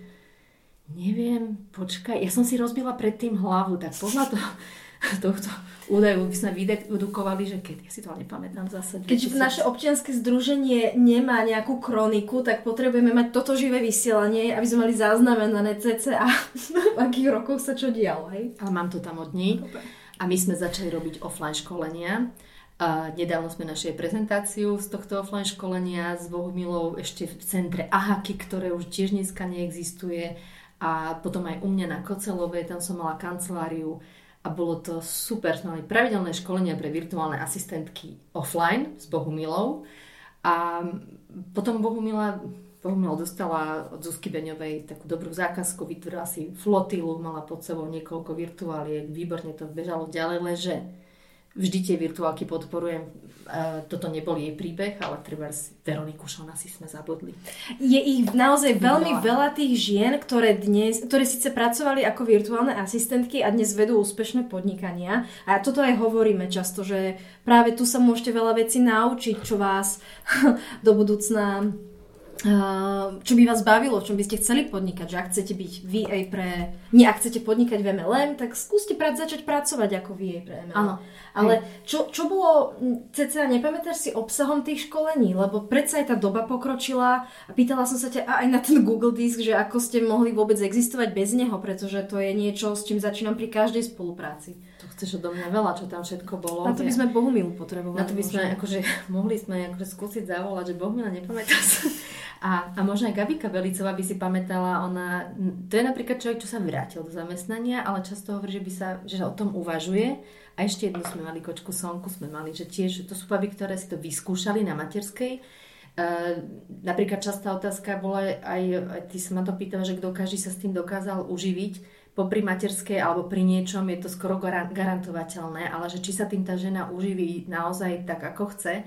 neviem, počkaj, ja som si rozbila predtým hlavu, tak podľa toho, tohto údaju by sme vydedukovali, že keď, ja si to ale nepamätám zase. Keď naše občianske združenie nemá nejakú kroniku, tak potrebujeme mať toto živé vysielanie, aby sme mali zaznamenané CCA, v akých rokoch sa čo dialo. Hej? Ale mám to tam od ní. A my sme začali robiť offline školenia. A nedávno sme našli prezentáciu z tohto offline školenia s Bohumilou ešte v centre Ahaky, ktoré už tiež dneska neexistuje. A potom aj u mňa na Kocelovej, tam som mala kanceláriu a bolo to super. Sme mali pravidelné školenia pre virtuálne asistentky offline s Bohumilou a potom Bohumila Bohumila dostala od Zuzky Beňovej takú dobrú zákazku, vytvorila si flotilu, mala pod sebou niekoľko virtuáliek, výborne to bežalo ďalej, leže vždy tie virtuálky podporujem. Uh, toto nebol jej príbeh, ale treba Veroniku Šona si sme zabudli. Je ich naozaj veľmi veľa. veľa tých žien, ktoré dnes, ktoré síce pracovali ako virtuálne asistentky a dnes vedú úspešné podnikania. A toto aj hovoríme často, že práve tu sa môžete veľa vecí naučiť, čo vás do budúcna čo by vás bavilo, v čom by ste chceli podnikať, že ak chcete byť VA pre... Nie, ak chcete podnikať v MLM, tak skúste prať, začať pracovať ako VA pre MLM. Áno. Ale čo, čo bolo, cca nepamätáš si obsahom tých školení, lebo predsa aj tá doba pokročila a pýtala som sa ťa aj na ten Google Disk, že ako ste mohli vôbec existovať bez neho, pretože to je niečo, s čím začínam pri každej spolupráci. To chceš odo mňa veľa, čo tam všetko bolo. Na to by sme Bohumilu potrebovali. Na to by sme, akože, mohli sme akože skúsiť zavolať, že Bohumila nepamätá sa A, a možno aj Gabika Belicová by si pamätala, ona, to je napríklad človek, čo sa vrátil do zamestnania, ale často hovorí, že, by sa, že o tom uvažuje. A ešte jednu sme mali kočku Sonku, sme mali, že tiež to sú baby, ktoré si to vyskúšali na materskej. Uh, napríklad častá otázka bola aj, aj ty sa ma to pýtala, že kto každý sa s tým dokázal uživiť popri materskej alebo pri niečom je to skoro garantovateľné, ale že či sa tým tá žena uživí naozaj tak, ako chce,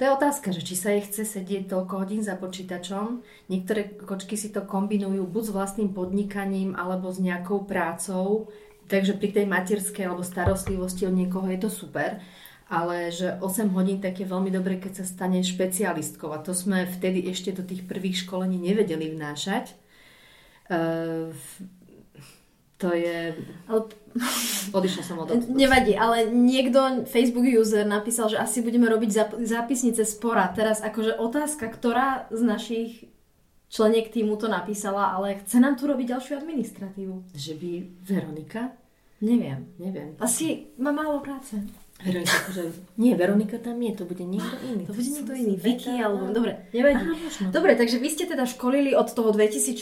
to je otázka, že či sa jej chce sedieť toľko hodín za počítačom. Niektoré kočky si to kombinujú buď s vlastným podnikaním alebo s nejakou prácou, takže pri tej materskej alebo starostlivosti od niekoho je to super. Ale že 8 hodín tak je veľmi dobre, keď sa stane špecialistkou. A to sme vtedy ešte do tých prvých školení nevedeli vnášať. Uh, to je... Ale... Odišla som od Nevadí, ale niekto, Facebook user, napísal, že asi budeme robiť zap- zápisnice spora. Teraz akože otázka, ktorá z našich členiek týmu to napísala, ale chce nám tu robiť ďalšiu administratívu. Že by Veronika? Neviem. Neviem. Asi má málo práce. Veronika, akože... Nie, Veronika tam je, to bude niekto iný. To bude niekto iný. Vicky alebo... Dobre, nevadí. Aha, Dobre, takže vy ste teda školili od toho 2016.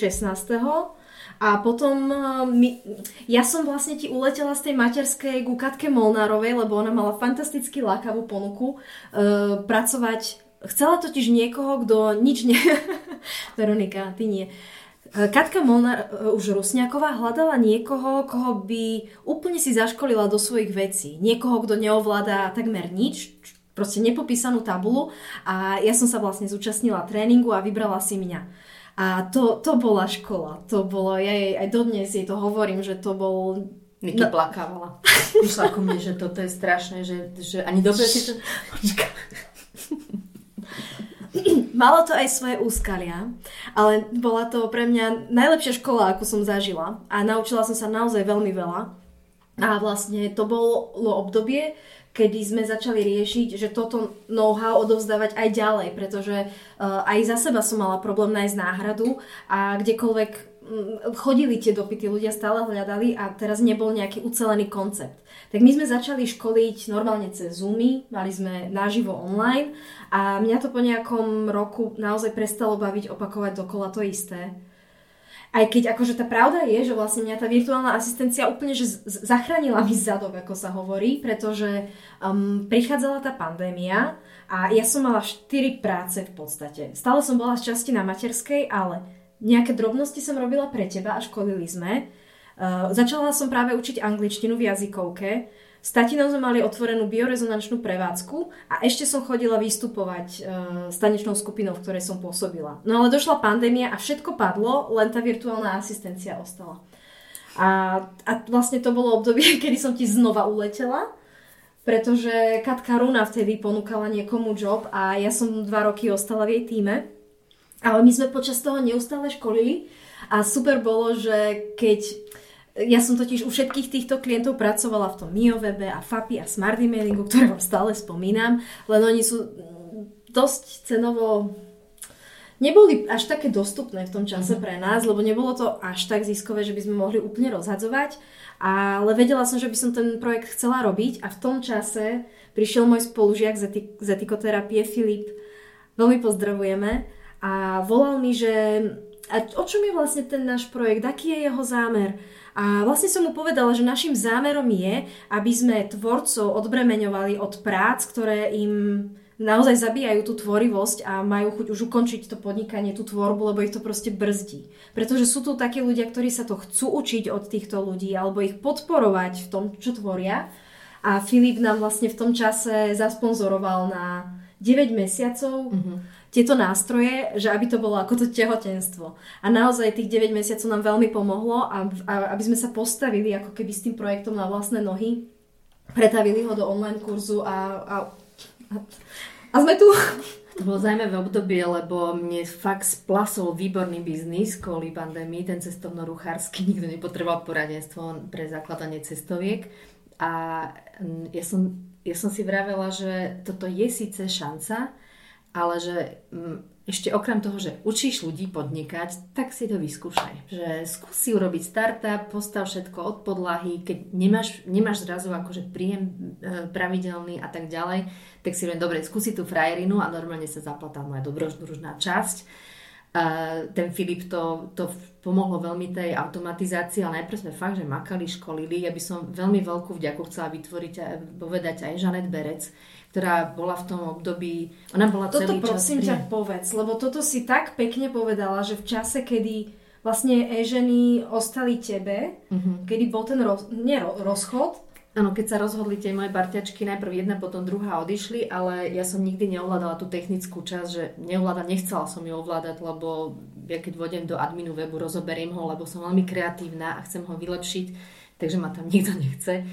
A potom eh, my, ja som vlastne ti uletela z tej materskej ku Katke Molnárovej, lebo ona mala fantasticky lákavú ponuku uh, pracovať. Chcela totiž niekoho, kto nič ne... Veronika, ty nie. Eh, Katka Molnár, už Rusňáková, hľadala niekoho, koho by úplne si zaškolila do svojich vecí. Niekoho, kto neovláda takmer nič, proste nepopísanú tabulu a ja som sa vlastne zúčastnila tréningu a vybrala si mňa. A to, to bola škola. To bolo, ja jej aj dodnes jej to hovorím, že to bol... Niky no. plakávala. Išla ku mne, že toto je strašné, že, že ani dobre si to... Malo to aj svoje úskalia, ale bola to pre mňa najlepšia škola, akú som zažila. A naučila som sa naozaj veľmi veľa. A vlastne to bolo obdobie, kedy sme začali riešiť, že toto know-how odovzdávať aj ďalej, pretože uh, aj za seba som mala problém nájsť náhradu a kdekoľvek chodili tie dopity, ľudia stále hľadali a teraz nebol nejaký ucelený koncept. Tak my sme začali školiť normálne cez Zoomy, mali sme naživo online a mňa to po nejakom roku naozaj prestalo baviť opakovať dokola to isté aj keď akože tá pravda je, že vlastne mňa tá virtuálna asistencia úplne že zachránila mi zadok, ako sa hovorí, pretože um, prichádzala tá pandémia a ja som mala 4 práce v podstate. Stále som bola z časti na materskej, ale nejaké drobnosti som robila pre teba a školili sme. Uh, začala som práve učiť angličtinu v jazykovke, s tatinou sme mali otvorenú biorezonančnú prevádzku a ešte som chodila vystupovať e, s tanečnou skupinou, v ktorej som pôsobila. No ale došla pandémia a všetko padlo, len tá virtuálna asistencia ostala. A, a vlastne to bolo obdobie, kedy som ti znova uletela, pretože Katka Runa vtedy ponúkala niekomu job a ja som dva roky ostala v jej týme. Ale my sme počas toho neustále školili a super bolo, že keď ja som totiž u všetkých týchto klientov pracovala v tom MioWebe a FAPI a Smart Emailingu, ktoré vám stále spomínam, len oni sú dosť cenovo neboli až také dostupné v tom čase mm-hmm. pre nás, lebo nebolo to až tak ziskové, že by sme mohli úplne rozhadzovať, ale vedela som, že by som ten projekt chcela robiť a v tom čase prišiel môj spolužiak z etikoterapie Filip, veľmi pozdravujeme a volal mi, že a o čom je vlastne ten náš projekt, aký je jeho zámer. A vlastne som mu povedala, že našim zámerom je, aby sme tvorcov odbremeňovali od prác, ktoré im naozaj zabíjajú tú tvorivosť a majú chuť už ukončiť to podnikanie, tú tvorbu, lebo ich to proste brzdí. Pretože sú tu takí ľudia, ktorí sa to chcú učiť od týchto ľudí alebo ich podporovať v tom, čo tvoria. A Filip nám vlastne v tom čase zasponzoroval na 9 mesiacov mm-hmm tieto nástroje, že aby to bolo ako to tehotenstvo. A naozaj tých 9 mesiacov nám veľmi pomohlo a, a aby sme sa postavili ako keby s tým projektom na vlastné nohy, pretavili ho do online kurzu a, a, a, a sme tu. To bolo zaujímavé obdobie, lebo mne fakt splasol výborný biznis kvôli pandémii, ten cestovno-ruchársky, nikto nepotreboval poradenstvo pre zakladanie cestoviek. A ja som, ja som si vravela, že toto je síce šanca, ale že mm, ešte okrem toho, že učíš ľudí podnikať, tak si to vyskúšaj. Že skúsi urobiť startup, postav všetko od podlahy, keď nemáš, nemáš zrazu akože príjem e, pravidelný a tak ďalej, tak si len dobre, skúsi tú frajerinu a normálne sa zaplatá moja dobrožná časť. ten Filip to, to pomohlo veľmi tej automatizácii, ale najprv sme fakt, že makali, školili. Ja by som veľmi veľkú vďaku chcela vytvoriť a povedať aj Žanet Berec, ktorá bola v tom období, ona bola toto celý Toto prosím čas ťa povedz, lebo toto si tak pekne povedala, že v čase, kedy vlastne e-ženy ostali tebe, uh-huh. kedy bol ten roz, nie, rozchod, Áno, keď sa rozhodli tie moje parťačky, najprv jedna, potom druhá odišli, ale ja som nikdy neovládala tú technickú časť, že neovládala, nechcela som ju ovládať, lebo ja keď vodem do adminu webu, rozoberiem ho, lebo som veľmi kreatívna a chcem ho vylepšiť, takže ma tam nikto nechce.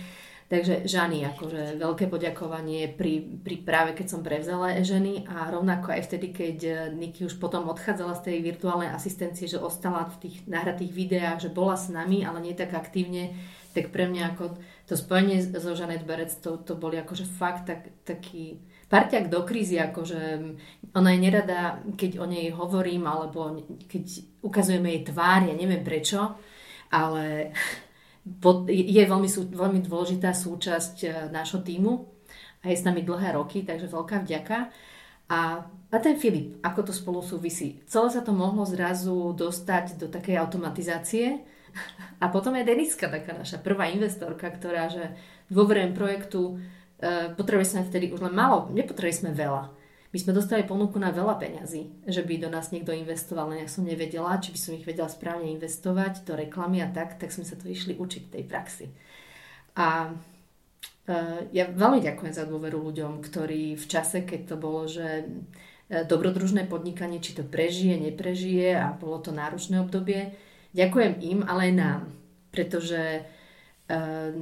Takže Žany, akože veľké poďakovanie pri, pri práve keď som prevzala ženy a rovnako aj vtedy, keď Niky už potom odchádzala z tej virtuálnej asistencie, že ostala v tých nahratých videách, že bola s nami, ale nie tak aktívne, tak pre mňa ako to spojenie so Žanet Berec, to, to boli akože fakt tak, taký parťak do krízy, akože ona je nerada, keď o nej hovorím, alebo keď ukazujeme jej tvár, ja neviem prečo, ale je veľmi, veľmi dôležitá súčasť e, nášho týmu a je s nami dlhé roky, takže veľká vďaka. A, a ten Filip, ako to spolu súvisí? Celé sa to mohlo zrazu dostať do takej automatizácie, a potom je Deniska, taká naša prvá investorka, ktorá, že dôverujem projektu, e, sme vtedy už len málo, nepotrebovali sme veľa. My sme dostali ponuku na veľa peňazí, že by do nás niekto investoval, len ja som nevedela, či by som ich vedela správne investovať do reklamy a tak, tak sme sa to išli učiť tej praxi. A e, ja veľmi ďakujem za dôveru ľuďom, ktorí v čase, keď to bolo, že e, dobrodružné podnikanie, či to prežije, neprežije a bolo to náročné obdobie, ďakujem im, ale aj nám. Pretože uh,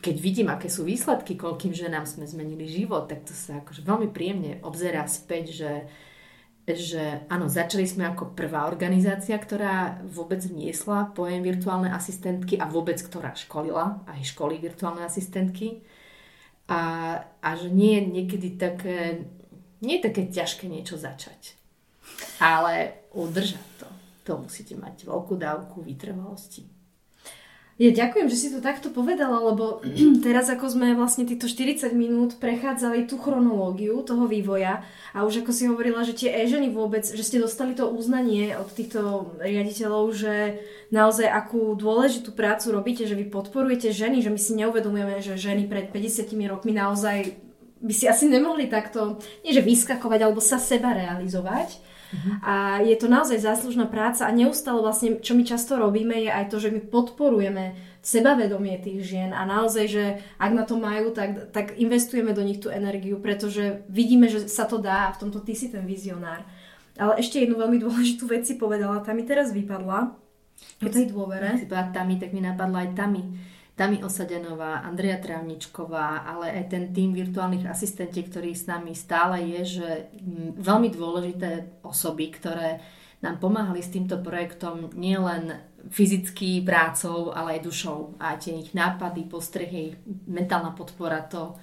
keď vidím, aké sú výsledky, koľkým ženám sme zmenili život, tak to sa akože veľmi príjemne obzerá späť, že, že áno, začali sme ako prvá organizácia, ktorá vôbec vniesla pojem virtuálne asistentky a vôbec ktorá školila aj školy virtuálne asistentky. A, a že nie je niekedy také, nie je také ťažké niečo začať, ale udržať to to musíte mať veľkú dávku vytrvalosti. Ja ďakujem, že si to takto povedala, lebo teraz ako sme vlastne týchto 40 minút prechádzali tú chronológiu toho vývoja a už ako si hovorila, že tie e-ženy vôbec, že ste dostali to uznanie od týchto riaditeľov, že naozaj akú dôležitú prácu robíte, že vy podporujete ženy, že my si neuvedomujeme, že ženy pred 50 rokmi naozaj by si asi nemohli takto, nie že vyskakovať, alebo sa seba realizovať. Uh-huh. A je to naozaj záslužná práca a neustále vlastne, čo my často robíme, je aj to, že my podporujeme sebavedomie tých žien a naozaj, že ak na to majú, tak, tak investujeme do nich tú energiu, pretože vidíme, že sa to dá a v tomto ty si ten vizionár. Ale ešte jednu veľmi dôležitú vec si povedala, tá mi teraz vypadla. Keď tej dôvere. Si povedala Tami, tak mi napadla aj Tami Tami Osadenová, Andrea Trávničková, ale aj ten tým virtuálnych asistentiek, ktorý s nami stále je, že veľmi dôležité osoby, ktoré nám pomáhali s týmto projektom nielen fyzicky prácou, ale aj dušou. A tie ich nápady, postrehy, mentálna podpora, to,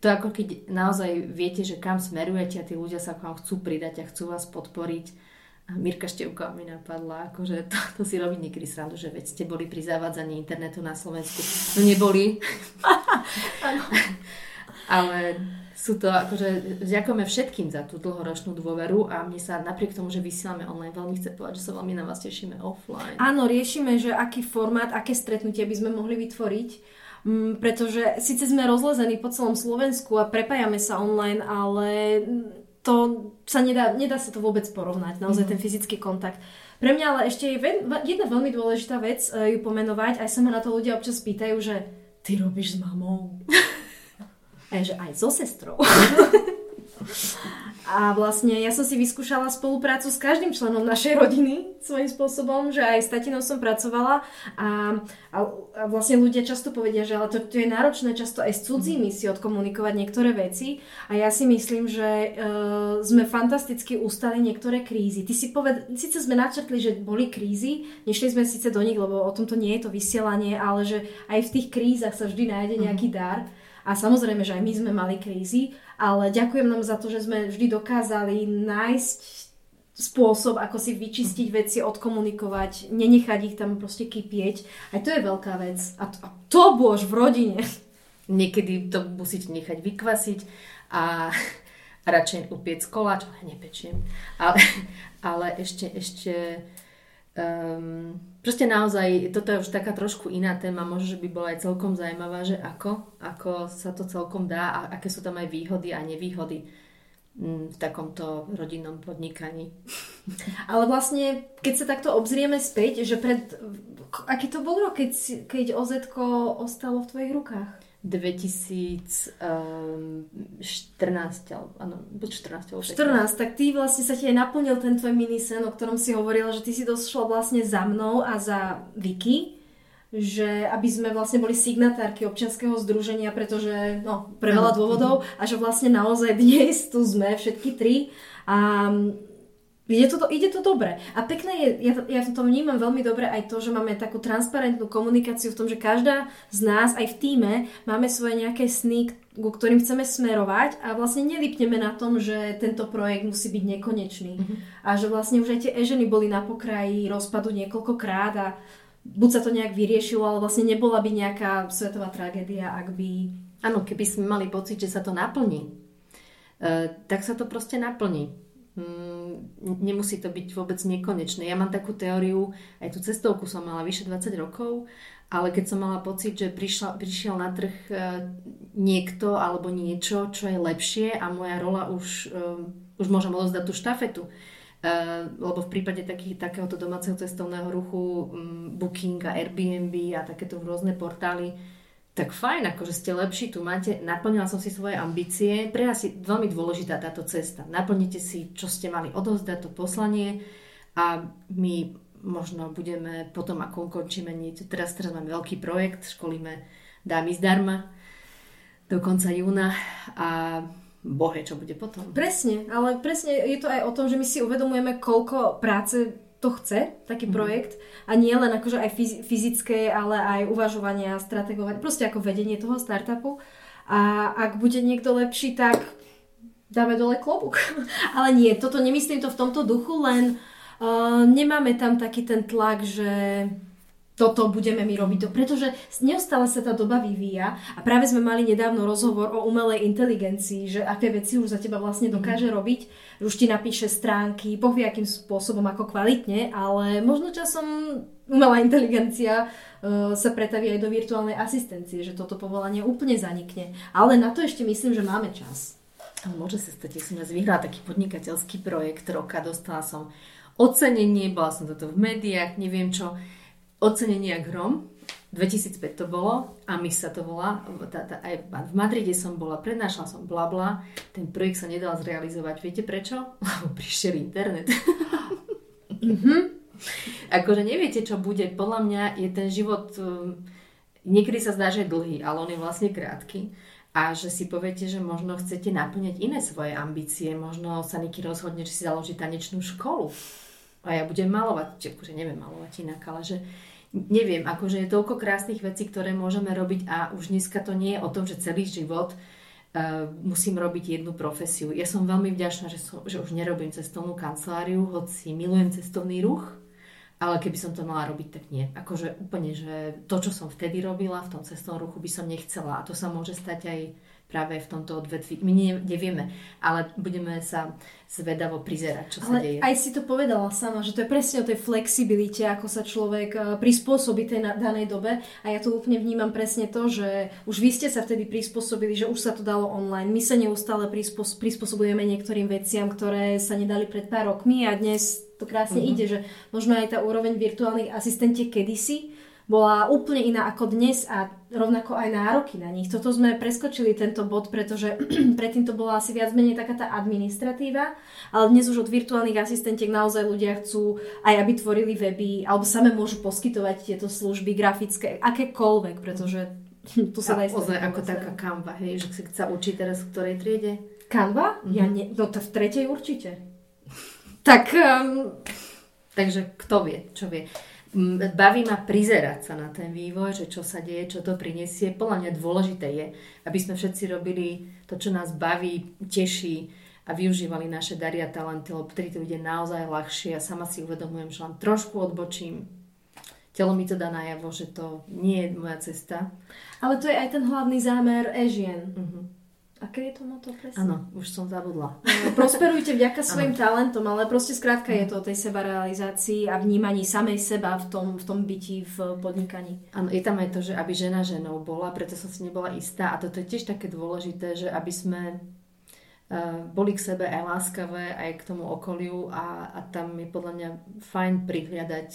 to ako keď naozaj viete, že kam smerujete a tí ľudia sa k vám chcú pridať a chcú vás podporiť Mirka Števková mi napadla, akože to, to si robí niekedy srandu, že veď ste boli pri zavádzaní internetu na Slovensku. No neboli. Ale sú to akože, ďakujeme všetkým za tú dlhoročnú dôveru a mne sa napriek tomu, že vysielame online, veľmi chce povedať, že sa veľmi na vás tešíme offline. Áno, riešime, že aký formát, aké stretnutie by sme mohli vytvoriť, mm, pretože síce sme rozlezení po celom Slovensku a prepájame sa online, ale to sa nedá, nedá sa to vôbec porovnať, naozaj mm. ten fyzický kontakt. Pre mňa ale ešte je jedna veľmi dôležitá vec uh, ju pomenovať, aj sa ma na to ľudia občas pýtajú, že ty robíš s mamou. a že aj so sestrou. A vlastne ja som si vyskúšala spoluprácu s každým členom našej rodiny svojím spôsobom, že aj s tatinou som pracovala a, a, a vlastne ľudia často povedia, že ale to, to je náročné často aj s cudzími si odkomunikovať niektoré veci a ja si myslím, že uh, sme fantasticky ustali niektoré krízy. Ty si poved, síce sme načrtli, že boli krízy, nešli sme síce do nich, lebo o tomto nie je to vysielanie, ale že aj v tých krízach sa vždy nájde nejaký dar. A samozrejme, že aj my sme mali krízy, ale ďakujem nám za to, že sme vždy dokázali nájsť spôsob, ako si vyčistiť veci, odkomunikovať, nenechať ich tam proste kypieť. Aj to je veľká vec. A to, a to bož v rodine. Niekedy to musíte nechať vykvasiť a radšej upiec koláč, ale nepečiem. Ale, ale ešte, ešte um, proste naozaj, toto je už taká trošku iná téma, možno, že by bola aj celkom zaujímavá, že ako, ako sa to celkom dá a aké sú tam aj výhody a nevýhody mm, v takomto rodinnom podnikaní. Ale vlastne, keď sa takto obzrieme späť, že pred... Aký to bol rok, keď, keď OZ ostalo v tvojich rukách? 2014, áno, buď 14 alebo 14, tak ty vlastne sa ti aj naplnil ten tvoj minisen, o ktorom si hovorila, že ty si došla vlastne za mnou a za Vicky, že aby sme vlastne boli signatárky občianského združenia, pretože, no, pre veľa dôvodov a že vlastne naozaj dnes tu sme všetky tri. A Ide to, ide to dobre. A pekné je, ja, ja to vnímam veľmi dobre aj to, že máme takú transparentnú komunikáciu v tom, že každá z nás aj v týme máme svoje nejaké sny, ku ktorým chceme smerovať a vlastne nevypneme na tom, že tento projekt musí byť nekonečný. Mm-hmm. A že vlastne už aj tie e-ženy boli na pokraji rozpadu niekoľkokrát a buď sa to nejak vyriešilo, ale vlastne nebola by nejaká svetová tragédia, ak by... Áno, keby sme mali pocit, že sa to naplní, uh, tak sa to proste naplní Mm, nemusí to byť vôbec nekonečné. Ja mám takú teóriu, aj tú cestovku som mala vyše 20 rokov, ale keď som mala pocit, že prišla, prišiel na trh e, niekto alebo niečo, čo je lepšie a moja rola už, um, už môžem odozdať tú štafetu, Uh, lebo v prípade taký, takéhoto domáceho cestovného ruchu Booking a Airbnb a takéto rôzne portály tak fajn, akože ste lepší, tu máte, naplnila som si svoje ambície, pre nás je veľmi dôležitá táto cesta. Naplnite si, čo ste mali odovzdať, to poslanie a my možno budeme potom, ako ukončíme niečo, teraz, teraz máme veľký projekt, školíme dámy zdarma do konca júna a bohe, čo bude potom. Presne, ale presne je to aj o tom, že my si uvedomujeme, koľko práce to chce, taký mm-hmm. projekt a nie len akože aj fyzické, ale aj uvažovanie a strategovanie, proste ako vedenie toho startupu. A ak bude niekto lepší, tak dáme dole klobúk. ale nie, toto nemyslím to v tomto duchu, len uh, nemáme tam taký ten tlak, že toto budeme my robiť. Pretože neustále sa tá doba vyvíja a práve sme mali nedávno rozhovor o umelej inteligencii, že aké veci už za teba vlastne dokáže mm. robiť, už ti napíše stránky, povie akým spôsobom, ako kvalitne, ale možno časom umelá inteligencia uh, sa pretaví aj do virtuálnej asistencie, že toto povolanie úplne zanikne. Ale na to ešte myslím, že máme čas. Ale môže sa stať, ja som dnes vyhrala taký podnikateľský projekt roka, dostala som ocenenie, bola som toto v médiách, neviem čo ocenenia Grom, 2005 to bolo a my sa to volá, tá, tá, aj v Madride som bola, prednášala som bla, ten projekt sa nedal zrealizovať. Viete prečo? Lebo prišiel internet. mm-hmm. akože neviete, čo bude. Podľa mňa je ten život, um, niekedy sa zdá, že je dlhý, ale on je vlastne krátky. A že si poviete, že možno chcete naplňať iné svoje ambície, možno sa nieký rozhodne, že si založí tanečnú školu. A ja budem malovať, akože neviem malovať inak, ale že neviem, akože je toľko krásnych vecí, ktoré môžeme robiť a už dneska to nie je o tom, že celý život uh, musím robiť jednu profesiu. Ja som veľmi vďačná, že, som, že už nerobím cestovnú kanceláriu, hoci milujem cestovný ruch, ale keby som to mala robiť, tak nie. Akože úplne, že to, čo som vtedy robila v tom cestovnom ruchu, by som nechcela. A to sa môže stať aj práve v tomto odvetví. My nevieme, ale budeme sa zvedavo prizerať, čo ale sa deje. aj si to povedala sama, že to je presne o tej flexibilite, ako sa človek eh, prispôsobí tej danej dobe. A ja tu úplne vnímam presne to, že už vy ste sa vtedy prispôsobili, že už sa to dalo online. My sa neustále prispôsobujeme niektorým veciam, ktoré sa nedali pred pár rokmi a dnes to krásne uh-huh. ide, že možno aj tá úroveň virtuálnych asistentiek kedysi bola úplne iná ako dnes a rovnako aj nároky na nich. Toto sme preskočili tento bod, pretože predtým to bola asi viac menej taká tá administratíva, ale dnes už od virtuálnych asistentiek naozaj ľudia chcú aj aby tvorili weby, alebo same môžu poskytovať tieto služby grafické, akékoľvek, pretože tu sa dá Ozaj ako taká Canva, hej, že sa učí teraz v ktorej triede? Canva? Mm-hmm. Ja nie, no to v tretej určite. tak... Um... Takže kto vie, čo vie baví ma prizerať sa na ten vývoj, že čo sa deje, čo to prinesie. Podľa mňa dôležité je, aby sme všetci robili to, čo nás baví, teší a využívali naše dary a talenty, lebo vtedy to ide naozaj ľahšie. Ja sama si uvedomujem, že len trošku odbočím. Telo mi to dá najavo, že to nie je moja cesta. Ale to je aj ten hlavný zámer Ežien. Uh-huh. Aké je to moto presne? Áno, už som zabudla. No, prosperujte vďaka svojim talentom, ale proste skrátka je to o tej sebarealizácii a vnímaní samej seba v tom, v tom byti, v podnikaní. Áno, je tam aj to, že aby žena ženou bola, preto som si nebola istá a toto je tiež také dôležité, že aby sme uh, boli k sebe aj láskavé, aj k tomu okoliu a, a tam je podľa mňa fajn prihľadať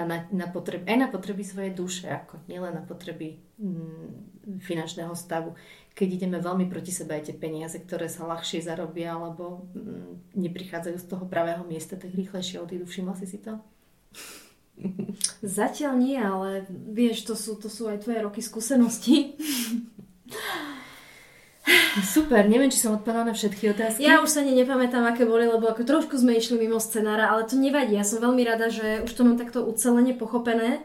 na, na potreby, aj na potreby svojej duše, ako nielen na potreby mm, finančného stavu keď ideme veľmi proti sebe aj tie peniaze, ktoré sa ľahšie zarobia, alebo mm, neprichádzajú z toho pravého miesta, tak rýchlejšie odídu. Všimla si si to? Zatiaľ nie, ale vieš, to sú, to sú aj tvoje roky skúsenosti. Super, neviem, či som odpovedala na všetky otázky. Ja už sa ani nepamätám, aké boli, lebo ako trošku sme išli mimo scenára, ale to nevadí. Ja som veľmi rada, že už to mám takto ucelene pochopené,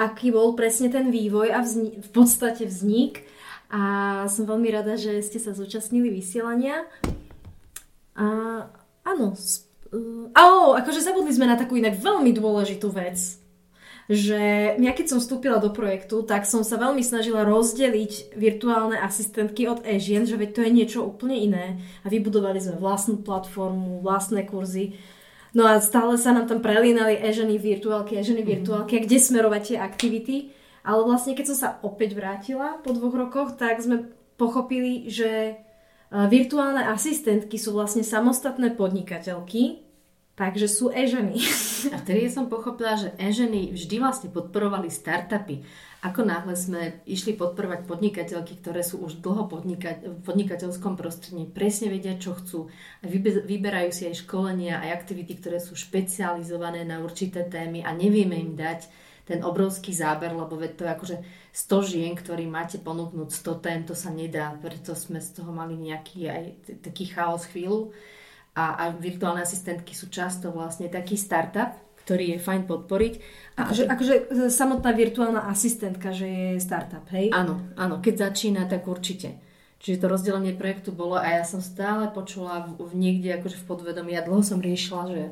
aký bol presne ten vývoj a vzni- v podstate vznik a som veľmi rada, že ste sa zúčastnili vysielania. A áno, uh, oh, akože zabudli sme na takú inak veľmi dôležitú vec že ja keď som vstúpila do projektu, tak som sa veľmi snažila rozdeliť virtuálne asistentky od e-žien, že veď to je niečo úplne iné a vybudovali sme vlastnú platformu, vlastné kurzy. No a stále sa nám tam prelínali e-ženy virtuálky, e-ženy virtuálky, a kde smerovať tie aktivity. Ale vlastne, keď som sa opäť vrátila po dvoch rokoch, tak sme pochopili, že e, virtuálne asistentky sú vlastne samostatné podnikateľky, takže sú e-ženy. A vtedy som pochopila, že e-ženy vždy vlastne podporovali startupy. Ako náhle sme išli podporovať podnikateľky, ktoré sú už dlho podnika- v podnikateľskom prostredí, presne vedia, čo chcú. Vyberajú si aj školenia, aj aktivity, ktoré sú špecializované na určité témy a nevieme im dať ten obrovský záber, lebo to je akože 100 žien, ktorý máte ponúknuť 100 tém, to sa nedá, preto sme z toho mali nejaký aj taký chaos chvíľu. A, a virtuálne asistentky sú často vlastne taký startup, ktorý je fajn podporiť. A akože, akože e, samotná virtuálna asistentka, že je startup, hej? Áno, áno, keď začína, tak určite. Čiže to rozdelenie projektu bolo a ja som stále počula v, v niekde akože v podvedomí, ja dlho som riešila, že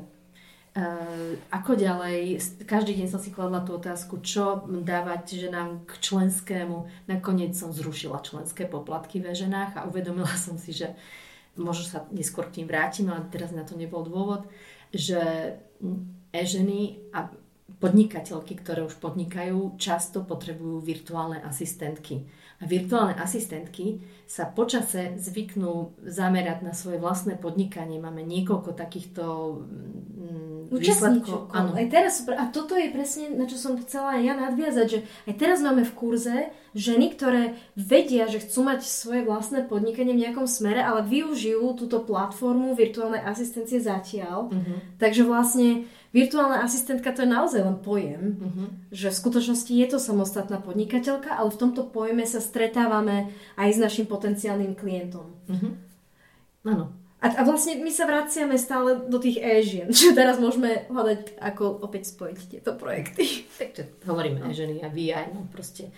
Uh, ako ďalej, každý deň som si kladla tú otázku, čo dávať ženám k členskému. Nakoniec som zrušila členské poplatky ve ženách a uvedomila som si, že možno sa neskôr k tým vrátim, ale teraz na to nebol dôvod, že e-ženy a podnikateľky, ktoré už podnikajú, často potrebujú virtuálne asistentky. A virtuálne asistentky sa počase zvyknú zamerať na svoje vlastné podnikanie. Máme niekoľko takýchto účastníčok. Áno. Aj teraz, a toto je presne, na čo som chcela aj ja nadviazať, že aj teraz máme v kurze ženy, ktoré vedia, že chcú mať svoje vlastné podnikanie v nejakom smere, ale využijú túto platformu virtuálnej asistencie zatiaľ. Uh-huh. Takže vlastne virtuálna asistentka to je naozaj len pojem, uh-huh. že v skutočnosti je to samostatná podnikateľka, ale v tomto pojme sa stretávame aj s našim potenciálnym klientom. Uh-huh. Áno. A, a vlastne my sa vraciame stále do tých e-žien, že teraz môžeme hľadať, ako opäť spojiť tieto projekty. Takže hovoríme no. e-ženy a VI, no proste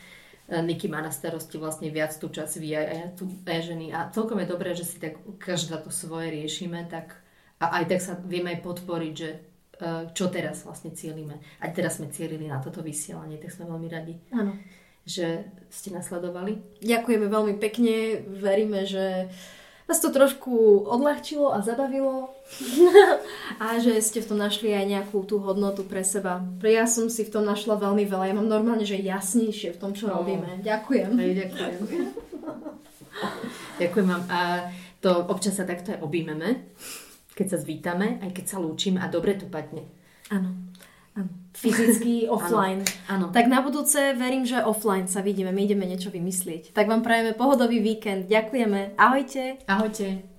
e, Niky má na starosti vlastne viac tú časť VI a ja tu e-ženy a celkom je dobré, že si tak každá to svoje riešime, tak a aj tak sa vieme aj podporiť, že e, čo teraz vlastne cieľime. A teraz sme cielili na toto vysielanie, tak sme veľmi radi. Áno. Že ste nasledovali. Ďakujeme veľmi pekne. Veríme, že vás to trošku odľahčilo a zabavilo a že ste v tom našli aj nejakú tú hodnotu pre seba. Ja som si v tom našla veľmi veľa. Ja mám normálne, že jasnejšie v tom, čo no. robíme. Ďakujem. Aj, ďakujem. ďakujem vám. A to občas sa takto aj objímeme, keď sa zvítame, aj keď sa lúčime a dobre to padne. Áno fyzicky offline. Áno. Tak na budúce verím, že offline sa vidíme, my ideme niečo vymyslieť. Tak vám prajeme pohodový víkend. Ďakujeme. Ahojte. Ahojte.